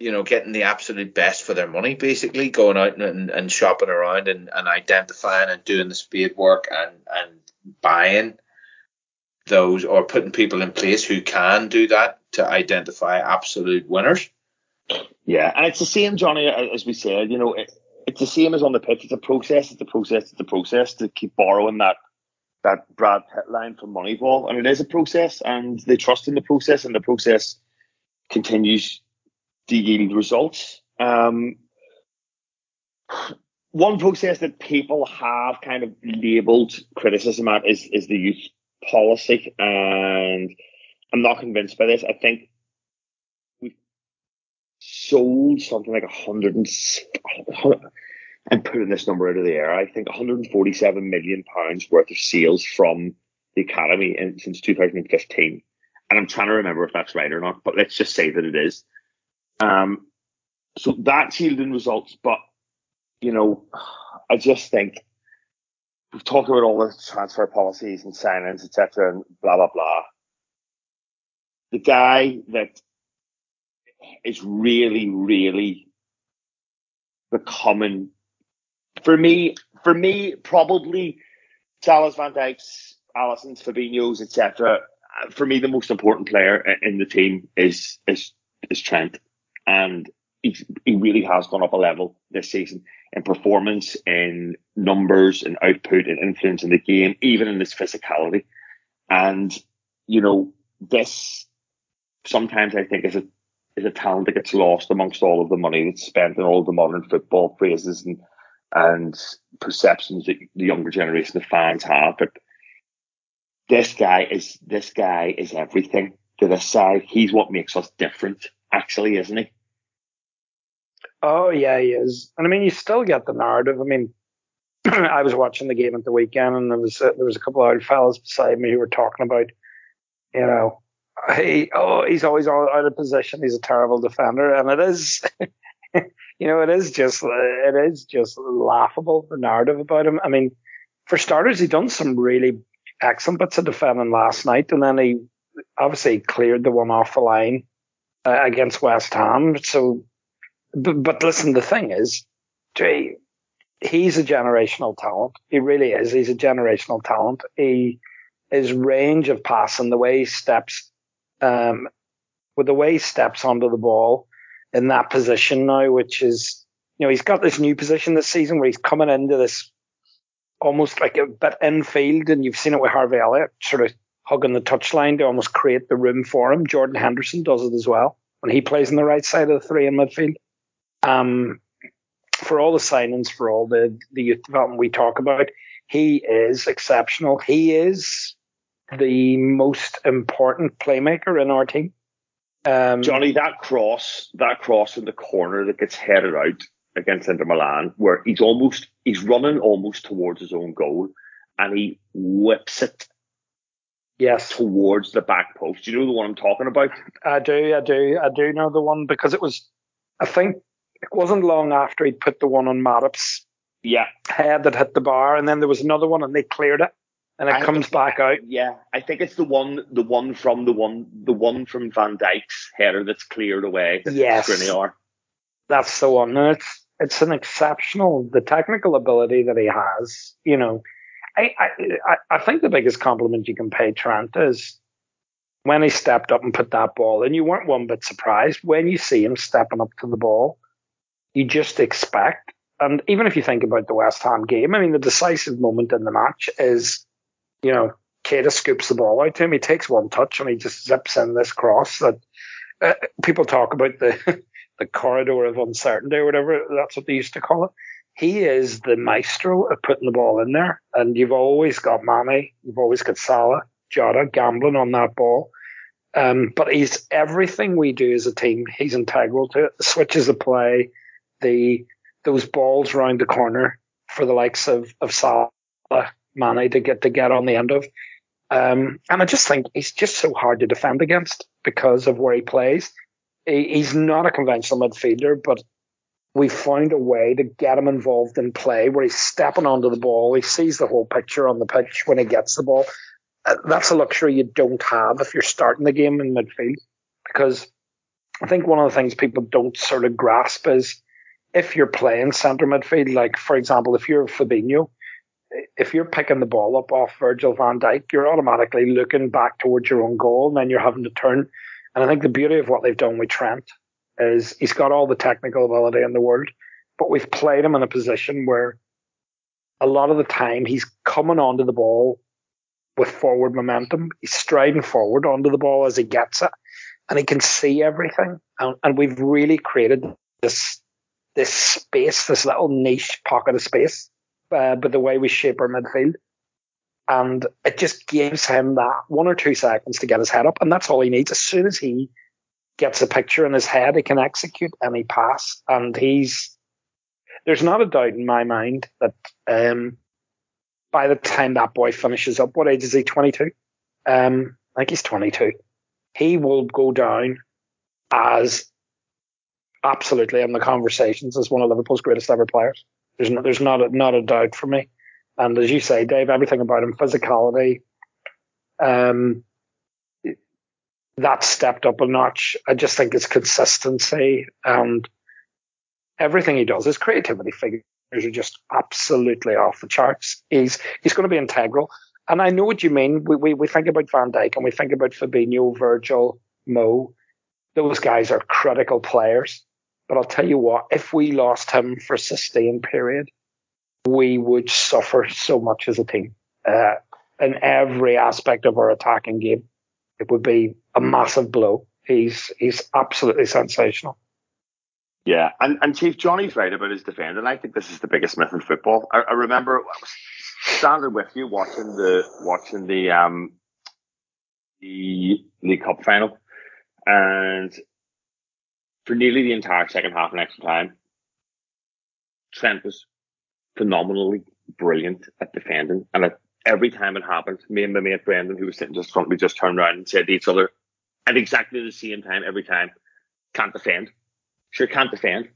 you know, getting the absolute best for their money, basically going out and, and shopping around and, and identifying and doing the spade work and, and buying those or putting people in place who can do that to identify absolute winners. Yeah, and it's the same, Johnny, as we said. You know, it, it's the same as on the pitch. It's a process. It's a process. It's a process to keep borrowing that that Brad Pitt line from Moneyball, and it is a process, and they trust in the process, and the process continues to yield results. Um, one process that people have kind of labelled criticism at is is the youth policy, and I'm not convinced by this. I think we've sold something like a hundred and I'm putting this number out of the air. I think 147 million pounds worth of sales from the academy in, since 2015, and I'm trying to remember if that's right or not. But let's just say that it is. Um, so that's yielding results, but you know, I just think we've talked about all the transfer policies and signings, etc., and blah blah blah. The guy that is really, really becoming for me, for me, probably Salah's, Van Dijk's, Alisson's, Fabinho's, etc. For me, the most important player in the team is is is Trent, and he, really has gone up a level this season in performance, in numbers, in output, in influence in the game, even in his physicality. And you know, this sometimes I think is a is a talent that gets lost amongst all of the money that's spent in all the modern football phrases and and perceptions that the younger generation of fans have. But this guy is this guy is everything to this side. He's what makes us different, actually, isn't he? Oh yeah, he is. And I mean, you still get the narrative. I mean, I was watching the game at the weekend, and there was there was a couple of old fellas beside me who were talking about, you know, he oh he's always out of position. He's a terrible defender, and it is. you know, it is just it is just laughable the narrative about him. I mean, for starters, he done some really excellent bits of defending last night, and then he obviously cleared the one off the line uh, against West Ham. So, but, but listen, the thing is, Jay, he's a generational talent. He really is. He's a generational talent. He his range of passing, the way he steps, um, with the way he steps onto the ball in that position now, which is, you know, he's got this new position this season where he's coming into this almost like a bit infield, and you've seen it with Harvey Elliott, sort of hugging the touchline to almost create the room for him. Jordan Henderson does it as well when he plays on the right side of the three in midfield. Um, for all the signings, for all the, the youth development we talk about, he is exceptional. He is the most important playmaker in our team. Um, Johnny, that cross, that cross in the corner that gets headed out against Inter Milan, where he's almost, he's running almost towards his own goal, and he whips it. Yes. Towards the back post. Do you know the one I'm talking about? I do, I do, I do know the one because it was, I think it wasn't long after he'd put the one on Matip's yeah. head that hit the bar, and then there was another one and they cleared it and it I comes back out. Yeah, I think it's the one, the one from the one, the one from Van Dijk's header that's cleared away. Yes, Skriniar. That's the one. And it's it's an exceptional the technical ability that he has. You know, I I I think the biggest compliment you can pay Trent is when he stepped up and put that ball and you weren't one bit surprised when you see him stepping up to the ball. You just expect, and even if you think about the West Ham game, I mean, the decisive moment in the match is you know, Keita scoops the ball out to him. He takes one touch and he just zips in this cross that uh, people talk about the the corridor of uncertainty or whatever. That's what they used to call it. He is the maestro of putting the ball in there, and you've always got Mane, you've always got Salah, Jota gambling on that ball. Um, but he's everything we do as a team. He's integral to it. The switches of play, the those balls around the corner for the likes of of Salah Mane to get to get on the end of. Um, and I just think he's just so hard to defend against because of where he plays. He, he's not a conventional midfielder, but we found a way to get him involved in play where he's stepping onto the ball. He sees the whole picture on the pitch when he gets the ball. Uh, that's a luxury you don't have if you're starting the game in midfield because I think one of the things people don't sort of grasp is if you're playing centre midfield, like for example, if you're Fabinho, if you're picking the ball up off Virgil van Dijk, you're automatically looking back towards your own goal and then you're having to turn. And I think the beauty of what they've done with Trent is he's got all the technical ability in the world, but we've played him in a position where a lot of the time he's coming onto the ball with forward momentum. He's striding forward onto the ball as he gets it, and he can see everything. And, and we've really created this this space, this little niche pocket of space, uh, by the way we shape our midfield. And it just gives him that one or two seconds to get his head up, and that's all he needs. As soon as he gets a picture in his head, he can execute any pass, and he's there's not a doubt in my mind that um, by the time that boy finishes up, what age is he? 22. Um, I think he's 22. He will go down as absolutely in the conversations as one of Liverpool's greatest ever players. There's no, there's not a, not a doubt for me. And as you say, Dave, everything about him, physicality, um, that stepped up a notch. I just think his consistency and everything he does, his creativity figures are just absolutely off the charts. He's he's going to be integral. And I know what you mean. We, we, we think about Van Dijk and we think about Fabinho, Virgil, Mo. Those guys are critical players. But I'll tell you what, if we lost him for a sustained period, we would suffer so much as a team. Uh, in every aspect of our attacking game, it would be a massive blow. He's he's absolutely sensational. Yeah, and, and Chief Johnny's right about his defending. I think this is the biggest myth in football. I, I remember I was standing with you watching the watching the um the League Cup final, and for nearly the entire second half and extra time, Trent was phenomenally brilliant at defending, and at every time it happened, me and my mate Brendan, who was sitting just front, we just turned around and said to each other at exactly the same time every time, can't defend sure can't defend.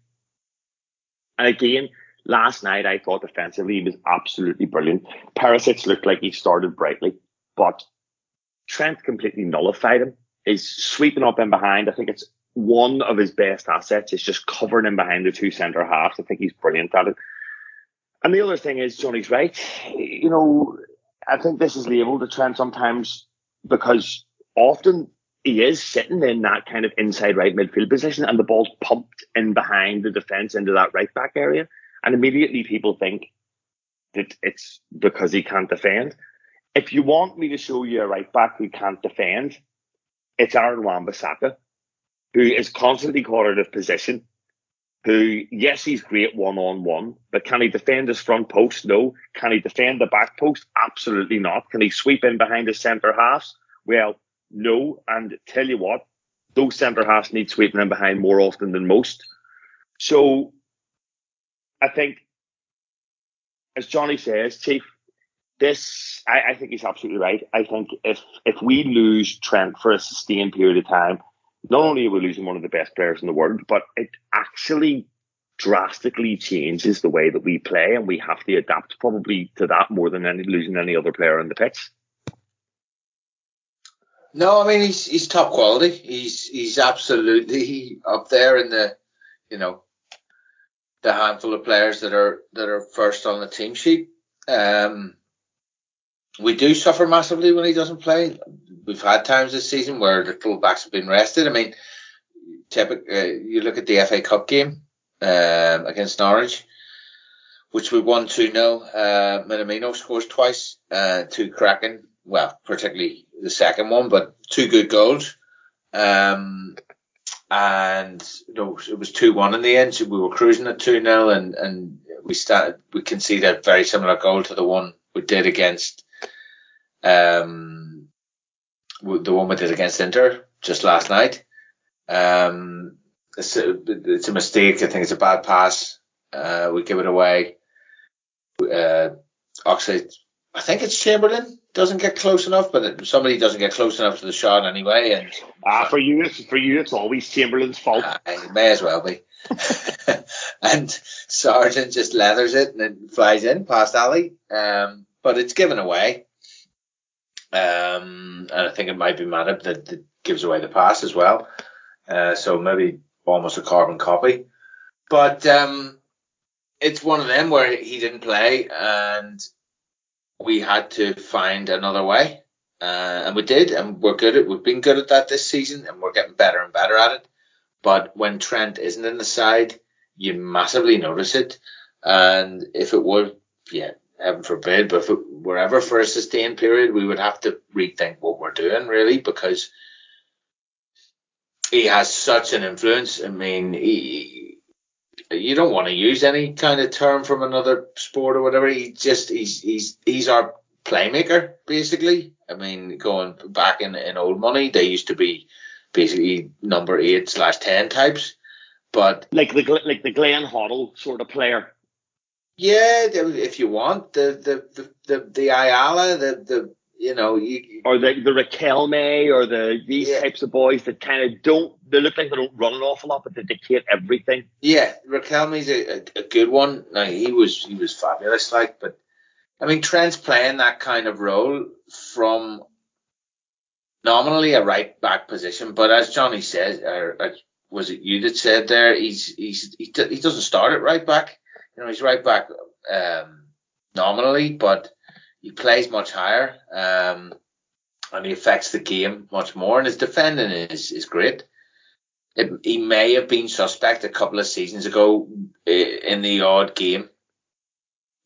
And again, last night I thought defensively he was absolutely brilliant. Perisic looked like he started brightly, but Trent completely nullified him. He's sweeping up in behind. I think it's one of his best assets is just covering him behind the two centre halves. I think he's brilliant at it. And the other thing is, Johnny's right. You know, I think this is labelled the Trent sometimes because often he is sitting in that kind of inside right midfield position and the ball's pumped in behind the defence into that right back area. And immediately people think that it's because he can't defend. If you want me to show you a right back who can't defend, it's Aaron Wan-Bissaka, who is constantly caught out of position, who, yes, he's great one on one, but can he defend his front post? No. Can he defend the back post? Absolutely not. Can he sweep in behind his centre halves? Well, no. And tell you what, those centre halves need sweeping in behind more often than most. So I think, as Johnny says, Chief, this I, I, think he's absolutely right. I think if if we lose Trent for a sustained period of time, not only are we losing one of the best players in the world, but it actually drastically changes the way that we play, and we have to adapt probably to that more than any losing any other player on the pitch. No, I mean he's he's top quality. He's he's absolutely up there in the you know the handful of players that are that are first on the team sheet. Um, we do suffer massively when he doesn't play. We've had times this season where the fullbacks have been rested. I mean, typical, uh, you look at the FA Cup game um, against Norwich, which we won 2 0. Uh, Minamino scores twice, uh, two cracking well, particularly the second one, but two good goals. Um, and you know, it was two one in the end. So we were cruising at two 0 and and we started we conceded a very similar goal to the one we did against um the one we did against Inter just last night. Um, it's a, it's a mistake. I think it's a bad pass. Uh, we give it away. Uh, Oxlade, I think it's Chamberlain doesn't get close enough, but somebody doesn't get close enough to the shot anyway. And ah, for you, it's for you, it's always Chamberlain's fault. Uh, it may as well be. and Sargent just leathers it and then flies in past Ali. Um, but it's given away. Um, and I think it might be Matip that, that gives away the pass as well. Uh, so maybe almost a carbon copy. But um, it's one of them where he didn't play and we had to find another way. Uh, and we did, and we're good at, we've been good at that this season, and we're getting better and better at it. But when Trent isn't in the side, you massively notice it. And if it were, yeah, heaven forbid, but if it were ever for a sustained period, we would have to rethink what we're doing really because he has such an influence. I mean, he, you don't want to use any kind of term from another sport or whatever. He just he's he's he's our playmaker basically. I mean, going back in in old money, they used to be basically number eight slash ten types, but like the like the Glenn Hoddle sort of player. Yeah, if you want the the the the, the Ayala, the the you know, you, or the the May, or the these yeah. types of boys that kind of don't they look like they don't run an awful lot, but they dictate everything. Yeah, Riquelme's a, a, a good one. Now he was he was fabulous, like, but I mean Trent's playing that kind of role from nominally a right back position, but as Johnny says, or, or was it you that said there, he's he's he, he doesn't start at right back. You know, he's right back um, nominally, but he plays much higher, um, and he affects the game much more. And his defending is is great. It, he may have been suspect a couple of seasons ago in the odd game,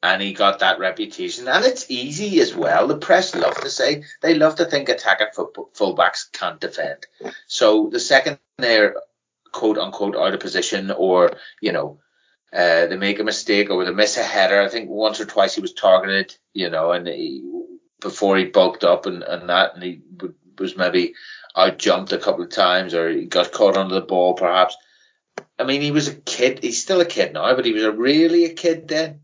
and he got that reputation. And it's easy as well. The press love to say they love to think attacking fullbacks can't defend. So the second they're quote unquote out of position or you know uh, they make a mistake or they miss a header. I think once or twice he was targeted, you know, and he, before he bulked up and, and that, and he was maybe out jumped a couple of times or he got caught under the ball perhaps. I mean, he was a kid. He's still a kid now, but he was a really a kid then.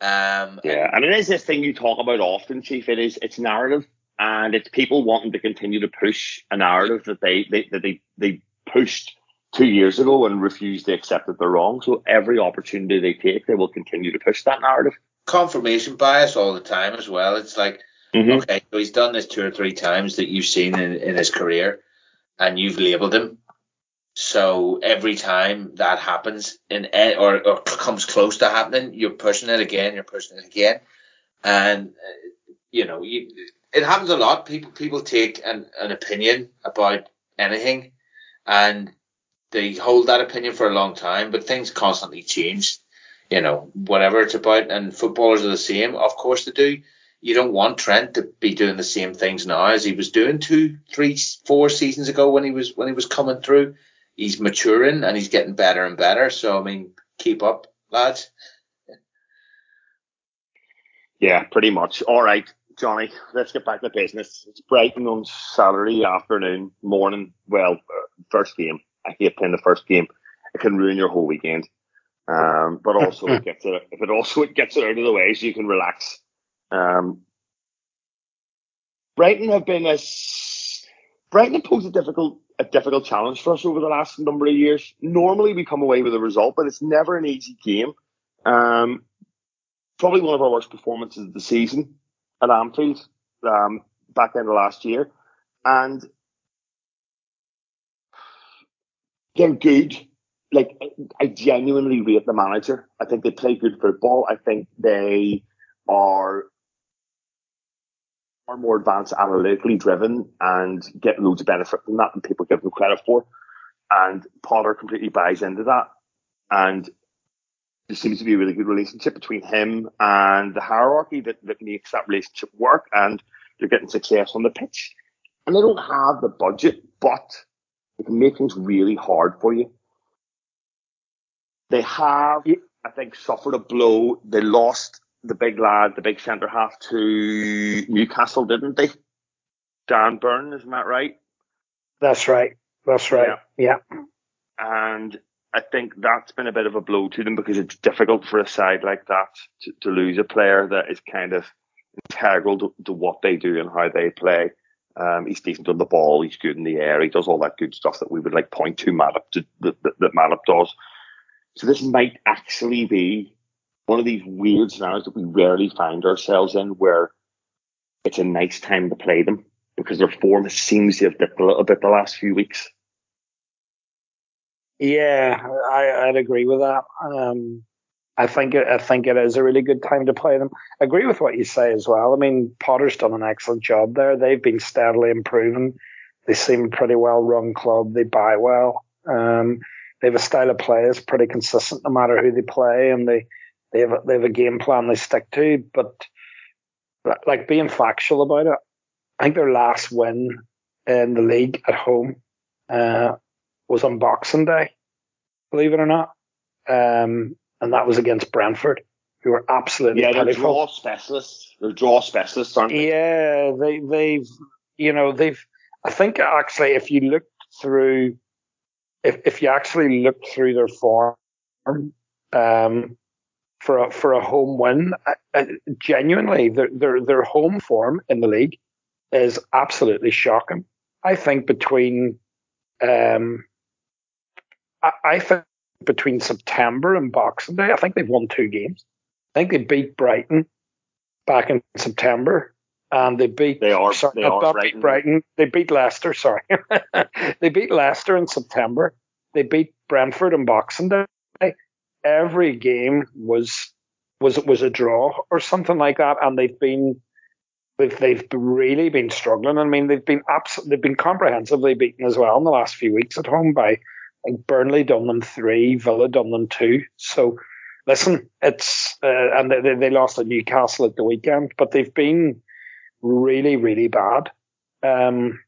Um, yeah, and it's this thing you talk about often, Chief. It is it's narrative, and it's people wanting to continue to push a narrative that they, they that they they pushed two years ago and refused to accept that they're wrong. So every opportunity they take, they will continue to push that narrative. Confirmation bias all the time as well. It's like, mm-hmm. okay, so he's done this two or three times that you've seen in, in his career and you've labeled him. So every time that happens in or, or comes close to happening, you're pushing it again, you're pushing it again. And, uh, you know, you, it happens a lot. People, people take an, an opinion about anything and they hold that opinion for a long time, but things constantly change. You know, whatever it's about, and footballers are the same. Of course they do. You don't want Trent to be doing the same things now as he was doing two, three, four seasons ago when he was when he was coming through. He's maturing and he's getting better and better. So I mean, keep up, lads. Yeah, pretty much. All right, Johnny, let's get back to business. It's Brighton on Saturday afternoon, morning. Well, uh, first game. I hate playing the first game. It can ruin your whole weekend. Um, but also it gets it, if it also it gets it out of the way so you can relax. Um, Brighton have been a Brighton have posed a difficult a difficult challenge for us over the last number of years. Normally we come away with a result, but it's never an easy game. Um, probably one of our worst performances of the season at Anfield um, back end of last year, and they're good. Like I genuinely rate the manager. I think they play good football. I think they are are more advanced, analytically driven, and get loads of benefit from that than people give them credit for. And Potter completely buys into that. And there seems to be a really good relationship between him and the hierarchy that, that makes that relationship work. And they're getting success on the pitch. And they don't have the budget, but it can make things really hard for you. They have, I think, suffered a blow. They lost the big lad, the big centre half to Newcastle, didn't they? Dan Burn, isn't that right? That's right. That's right. Yeah. yeah. And I think that's been a bit of a blow to them because it's difficult for a side like that to, to lose a player that is kind of integral to, to, what they do and how they play. Um, he's decent on the ball. He's good in the air. He does all that good stuff that we would like point to Matip to, that, that, that Matip does. So this might actually be one of these weird scenarios that we rarely find ourselves in where it's a nice time to play them because their form seems to have dipped a little bit the last few weeks. Yeah, I, would agree with that. Um, I think it, I think it is a really good time to play them. I agree with what you say as well. I mean, Potter's done an excellent job there. They've been steadily improving. They seem a pretty well run club. They buy well. Um, they have a style of play that's pretty consistent no matter who they play, and they they have a, they have a game plan they stick to. But like being factual about it, I think their last win in the league at home uh, was on Boxing Day, believe it or not, um, and that was against Brentford, who were absolutely yeah, they're pitiful. draw specialists. They're draw specialists, aren't they? Yeah, they they've you know they've. I think actually, if you look through, if if you actually look through their form, um, for a for a home win, uh, genuinely their their their home form in the league is absolutely shocking. I think between, um, I, I think between September and Boxing Day, I think they've won two games. I think they beat Brighton back in September, and they beat. They are. Sorry, they are Brighton. Brighton. They beat Leicester. Sorry, they beat Leicester in September. They beat Brentford in Boxing Day. Every game was was was a draw or something like that, and they've been they've they've really been struggling. I mean, they've been abs- they've been comprehensively beaten as well in the last few weeks at home by like Burnley done them three, Villa done them two. So listen, it's uh, and they, they lost at Newcastle at the weekend, but they've been really really bad. Um,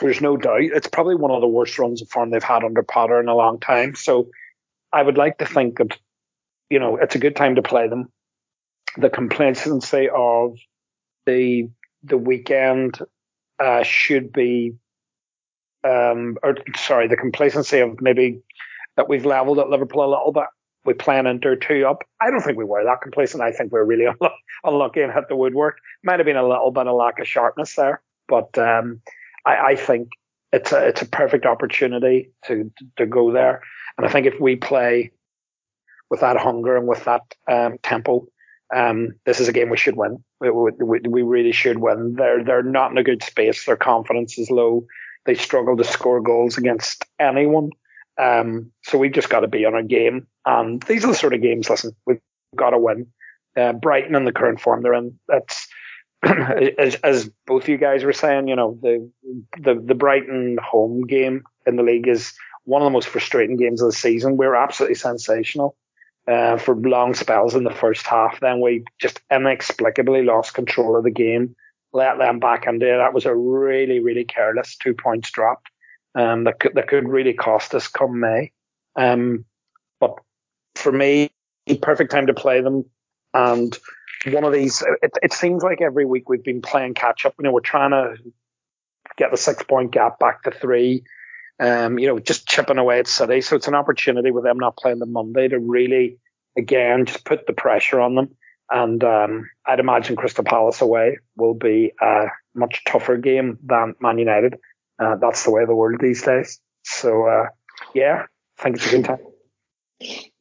there's no doubt it's probably one of the worst runs of form they've had under Potter in a long time. So I would like to think that you know it's a good time to play them. The complacency of the the weekend uh, should be, um, or sorry, the complacency of maybe that we've levelled at Liverpool a little bit. We plan Inter two up. I don't think we were that complacent. I think we're really unlu- unlucky and hit the woodwork. Might have been a little bit of lack of sharpness there, but um, I, I think it's a it's a perfect opportunity to to go there. And I think if we play with that hunger and with that um, tempo, um, this is a game we should win. We, we, we really should win. They're they're not in a good space. Their confidence is low. They struggle to score goals against anyone. Um, so we've just got to be on our game. And these are the sort of games. Listen, we've got to win. Uh, Brighton in the current form they're in. That's as, as both you guys were saying. You know the the the Brighton home game in the league is one of the most frustrating games of the season. We were absolutely sensational uh, for long spells in the first half. Then we just inexplicably lost control of the game, let them back into it. That was a really, really careless two points drop um, that, could, that could really cost us come May. Um, for me, perfect time to play them. And one of these, it, it seems like every week we've been playing catch up. You know, we're trying to get the six point gap back to three um, you know, just chipping away at City. So it's an opportunity with them not playing the Monday to really, again, just put the pressure on them. And um, I'd imagine Crystal Palace away will be a much tougher game than Man United. Uh, that's the way of the world these days. So uh, yeah, I think it's a good time.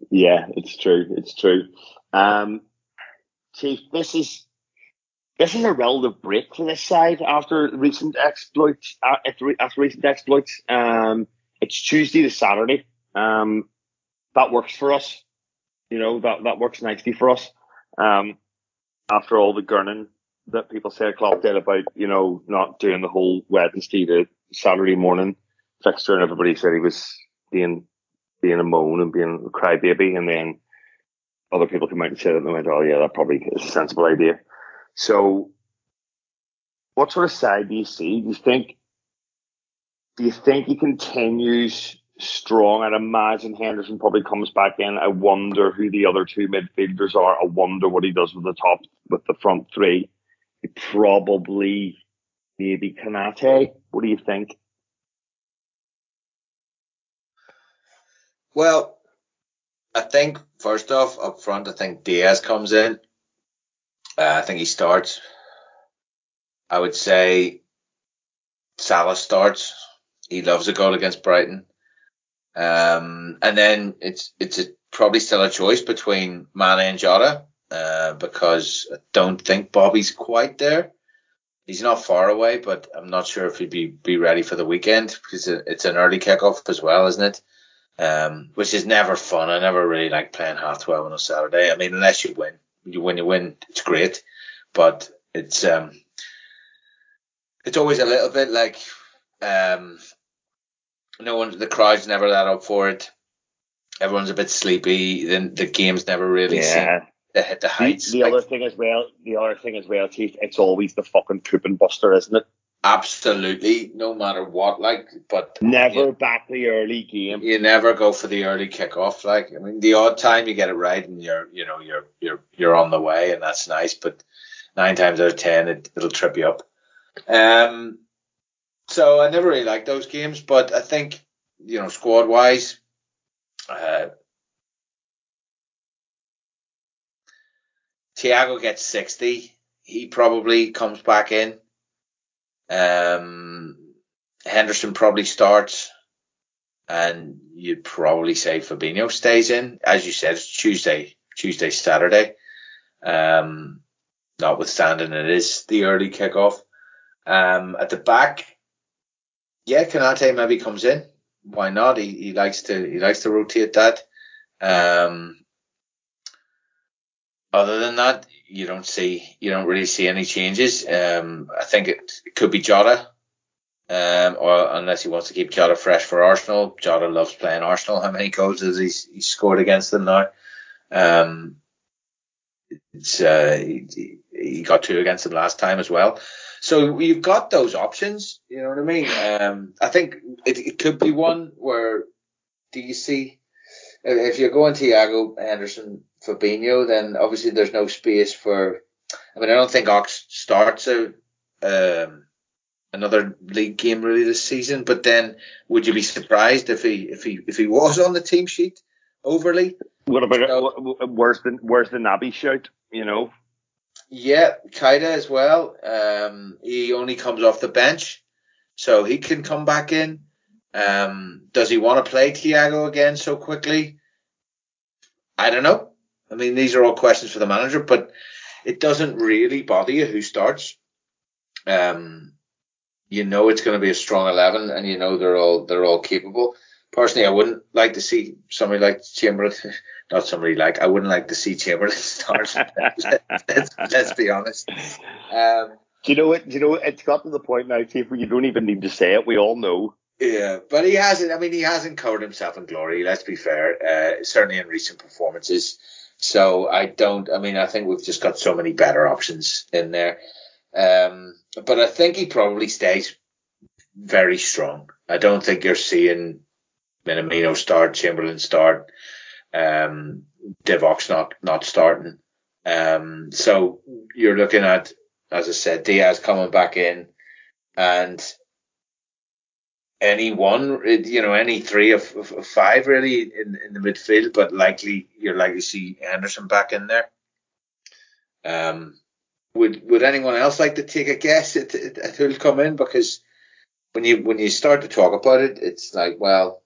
Yeah, it's true. It's true. Um, Chief, this is this is a relative break for this side after recent exploits. Uh, after recent exploits, um, it's Tuesday to Saturday. Um, that works for us. You know that that works nicely for us. Um, after all the gurning that people say Klopp did about you know not doing the whole Wednesday to Saturday morning fixture, and everybody said he was being being a moan and being a crybaby, and then other people come out and say that and went, "Oh yeah, that probably is a sensible idea." So, what sort of side do you see? Do you think? Do you think he continues strong? I'd imagine Henderson probably comes back in. I wonder who the other two midfielders are. I wonder what he does with the top, with the front three. He probably maybe Konate. What do you think? Well, I think first off up front, I think Diaz comes in. Uh, I think he starts. I would say Salah starts. He loves a goal against Brighton. Um, and then it's it's a, probably still a choice between Mane and Jota uh, because I don't think Bobby's quite there. He's not far away, but I'm not sure if he'd be, be ready for the weekend because it's an early kickoff as well, isn't it? Um, which is never fun. I never really like playing half twelve on a Saturday. I mean, unless you win you when you win, it's great, but it's um, it's always a little bit like um, no one, the crowd's never that up for it. everyone's a bit sleepy. Then the game's never really Yeah. seen to hit the The, heights. the Like, other thing as well, the other thing as well, Chief, it's always the fucking pooping buster, isn't it? Absolutely, no matter what. Like, but Never you, back the early game. you never go for the early kickoff. Like, I mean, the odd time you get it right and you're, you know, you're you're you're on the way, and that's nice. But nine times out of ten, it, it'll trip you up. Um, so I never really liked those games, but I think you know, squad wise, uh, Thiago gets sixty. He probably comes back in. Um, Henderson probably starts, and you'd probably say Fabinho stays in. As you said, it's Tuesday, Tuesday, Saturday. Um, notwithstanding it is the early kickoff. Um, at the back, yeah, Konaté maybe comes in. Why not? He, he likes to he likes to rotate that. Um, other than that, you don't see you don't really see any changes. Um, I think it, it could be Jota, um, or unless he wants to keep Jota fresh for Arsenal. Jota loves playing Arsenal. How many goals has he he's scored against them now? Um, it's uh, he, he got two against them last time as well. So you've got those options. You know what I mean? Um, I think it, it could be one where do you see if you're going Thiago Henderson Fabinho, then obviously there's no space for. I mean, I don't think Ox starts a um, another league game really this season. But then, would you be surprised if he if he if he was on the team sheet overly? What about? So- wh- Where's the where's Naby shout? You know, Yeah, Keita as well. Um, he only comes off the bench, so he can come back in. Um, does he want to play Thiago again so quickly? I don't know. I mean, these are all questions for the manager, but it doesn't really bother you who starts. Um, you know it's going to be a strong eleven, and you know they're all they're all capable. Personally, I wouldn't like to see somebody like Chamberlain, not somebody like I wouldn't like to see Chamberlain start. let's, let's be honest. Um, do you know it? Do you know it? It's got to the point now, Chief, where you don't even need to say it. We all know. yeah, but he hasn't. I mean, he hasn't covered himself in glory. Let's be fair. Uh, certainly in recent performances. So I don't. I mean, I think we've just got so many better options in there. Um, but I think he probably stays very strong. I don't think you're seeing Minamino start, Chamberlain start, um, Divock's not not starting. Um, so you're looking at, as I said, Diaz coming back in, and any one, you know, any three of, of, of five really in, in the midfield, but likely you're likely to see Anderson back in there. Um, would would anyone else like to take a guess at, at, at who'll come in? Because when you when you start to talk about it, it's like, well,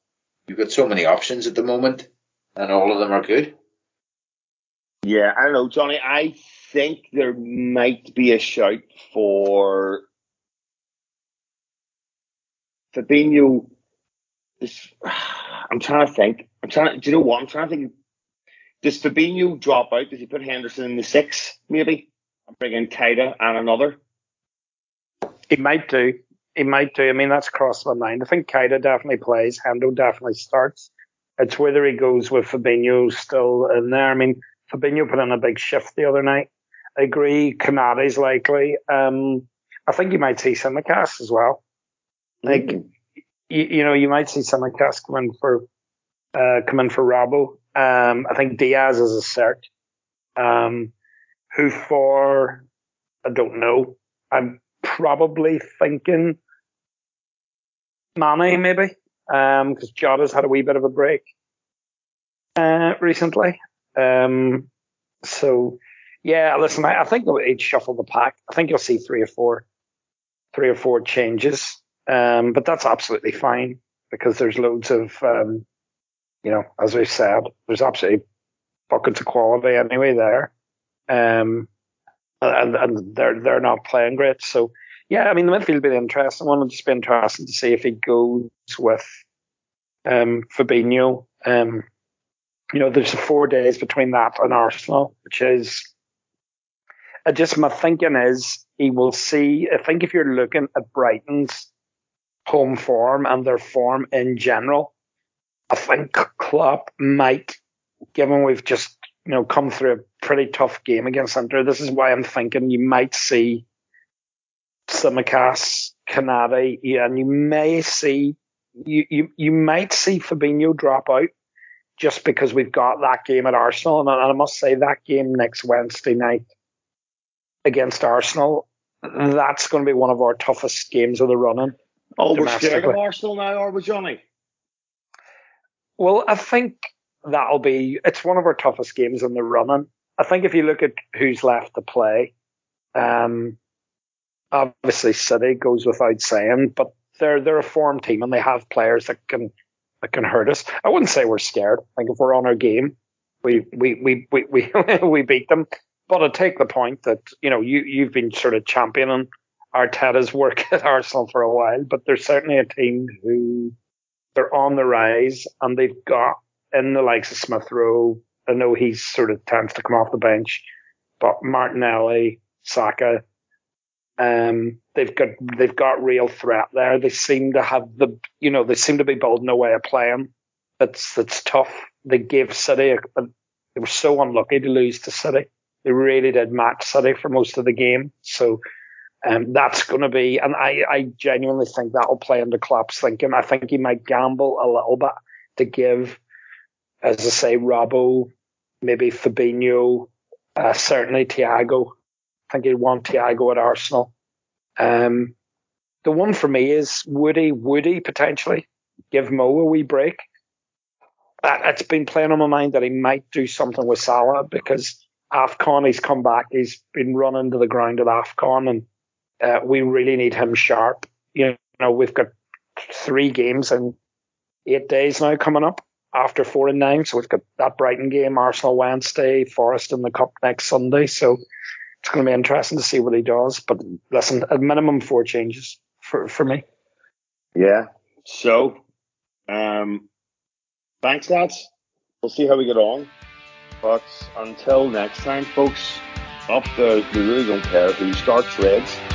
you've got so many options at the moment, and all of them are good. Yeah, I don't know, Johnny. I think there might be a shout for Fabinho. This, I'm trying to think. I'm trying. Do you know what? I'm trying to think. Does Fabinho drop out? Does he put Henderson in the six, maybe? And bring in Keita and another. He might do. He might do. I mean, that's crossed my mind. I think Keita definitely plays. Hendo definitely starts. It's whether he goes with Fabinho still in there. I mean, Fabinho put in a big shift the other night. I agree. Konaté's likely. Um, I think you might see Tsimikas as well. Like, Mm. you, you know, you might see Tsimikas come in for, uh, come in for Robbo. Um, I think Diaz is a cert. Um, who for? I don't know. I'm probably thinking Mane maybe, um, because Jota's had a wee bit of a break uh, recently. Um, so yeah, listen, I, I think he'd shuffle the pack. I think you'll see three or four, three or four changes. Um, but that's absolutely fine because there's loads of, um, you know, as we've said, there's absolutely buckets of quality anyway there. Um, and, and they're, they're not playing great. So yeah, I mean, the midfield will be interesting one. It'll just be interesting to see if he goes with, um, Fabinho. Um, you know, there's four days between that and Arsenal, which is, I just, my thinking is he will see, I think if you're looking at Brighton's home form and their form in general, I think Klopp might, given we've just you know come through a pretty tough game against Inter. This is why I'm thinking you might see Tsimikas, Konaté, yeah, and you may see you, you you might see Fabinho drop out just because we've got that game at Arsenal, and I must say that game next Wednesday night against Arsenal, that's going to be one of our toughest games of the running. Oh, we're scared of Arsenal now, are we, Johnny? Well, I think that'll be it's one of our toughest games in the running. I think if you look at who's left to play, um, obviously City goes without saying, but they're they're a form team and they have players that can that can hurt us. I wouldn't say we're scared. I think if we're on our game, we we we we we, we beat them. But I take the point that you know you you've been sort of championing Arteta's work at Arsenal for a while, but they're certainly a team who they're on the rise and they've got in the likes of Smith Rowe. I know he's sort of tends to come off the bench, but Martinelli, Saka, um, they've got they've got real threat there. They seem to have the you know they seem to be building a way of playing that's that's tough. They gave City a, a, they were so unlucky to lose to City. They really did match City for most of the game. So um, that's going to be, and I, I genuinely think that will play into Klopp's thinking. I think he might gamble a little bit to give, as I say, Robbo, maybe Fabinho, uh, certainly Thiago. I think he'd want Thiago at Arsenal. Um, the one for me is Woody, Woody potentially give Mo a wee break. That, it's been playing on my mind that he might do something with Salah because AFCON, he's come back, he's been running to the ground at AFCON and uh, we really need him sharp. You know, we've got three games in eight days now coming up after four and nine. So we've got that Brighton game, Arsenal Wednesday, Forest in the Cup next Sunday. So it's going to be interesting to see what he does. But listen, a minimum four changes for, for me. Yeah. So, um, thanks, lads. We'll see how we get on. But until next time, folks, up the, we really don't care who starts Reds.